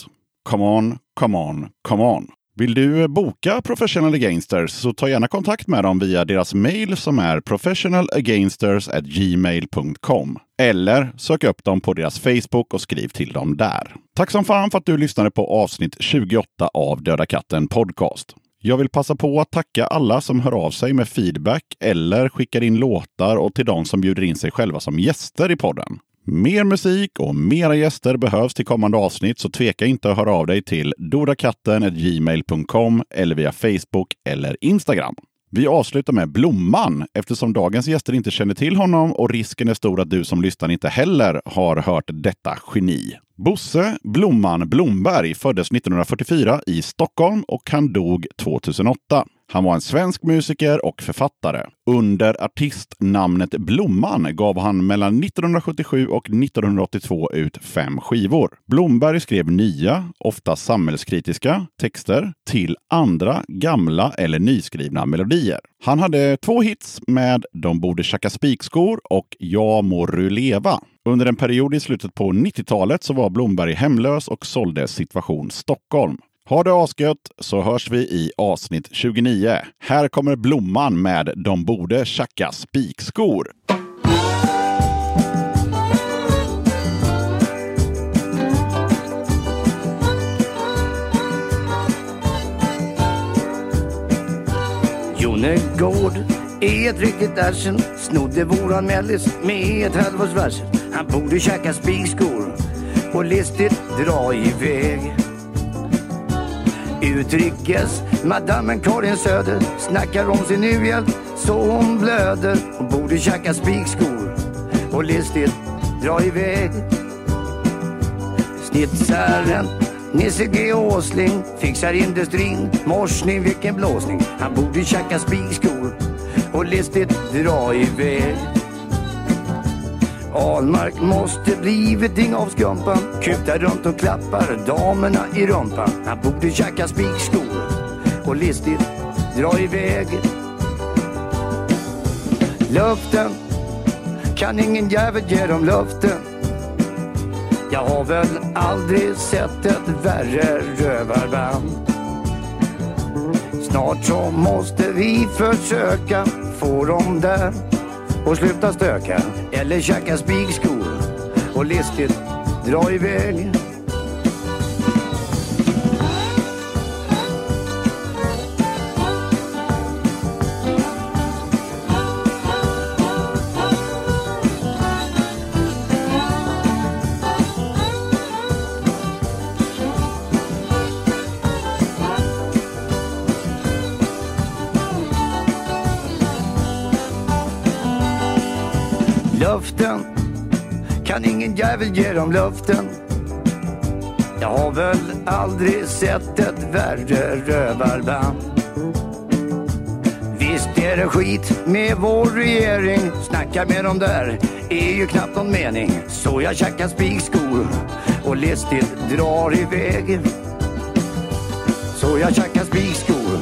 Speaker 3: come on, come on, come on. Vill du boka Professional Againsters så ta gärna kontakt med dem via deras mail som är professionalagainsters@gmail.com Eller sök upp dem på deras Facebook och skriv till dem där. Tack som fan för att du lyssnade på avsnitt 28 av Döda katten Podcast. Jag vill passa på att tacka alla som hör av sig med feedback eller skickar in låtar och till de som bjuder in sig själva som gäster i podden. Mer musik och mera gäster behövs till kommande avsnitt så tveka inte att höra av dig till dodakatten.gmail.com eller via Facebook eller Instagram. Vi avslutar med Blomman eftersom dagens gäster inte känner till honom och risken är stor att du som lyssnar inte heller har hört detta geni. Bosse Blomman Blomberg föddes 1944 i Stockholm och han dog 2008. Han var en svensk musiker och författare. Under artistnamnet Blomman gav han mellan 1977 och 1982 ut fem skivor. Blomberg skrev nya, ofta samhällskritiska, texter till andra gamla eller nyskrivna melodier. Han hade två hits med De borde tjacka spikskor och Jag må du leva. Under en period i slutet på 90-talet så var Blomberg hemlös och sålde Situation Stockholm. Ha det asgött så hörs vi i avsnitt 29. Här kommer Blomman med De borde tjacka spikskor.
Speaker 7: Jonegård är ett riktigt arsel Snodde våran mellis med ett halvårs varsel Han borde käka spikskor och listigt dra iväg Utrikes. Madammen Karin Söder snackar om sin u-hjälp så hon blöder. Hon borde käka spikskor. Och listigt dra iväg. Snitsaren Nisse G. Åsling fixar industrin. Morsning vilken blåsning. Han borde tjacka spikskor. Och listigt dra iväg. Ahlmark måste blivit ding av skumpan. Kutar runt och klappar damerna i rumpan. Han borde tjacka spikskor och listigt dra iväg. Luften kan ingen jävel ge dem luften. Jag har väl aldrig sett ett värre rövarband. Snart så måste vi försöka få dem där och sluta stöka eller käka spikskor och listigt dra iväg. Jag vill ge dem luften. Jag har väl aldrig sett ett värre rövarband. Visst är det skit med vår regering. Snacka med dem där är ju knappt någon mening. Så jag tjackar spikskor och listigt drar iväg. Så jag tjackar spikskor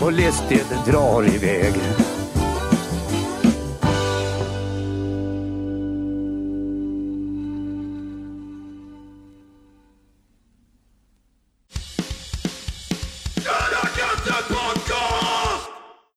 Speaker 7: och listigt drar iväg.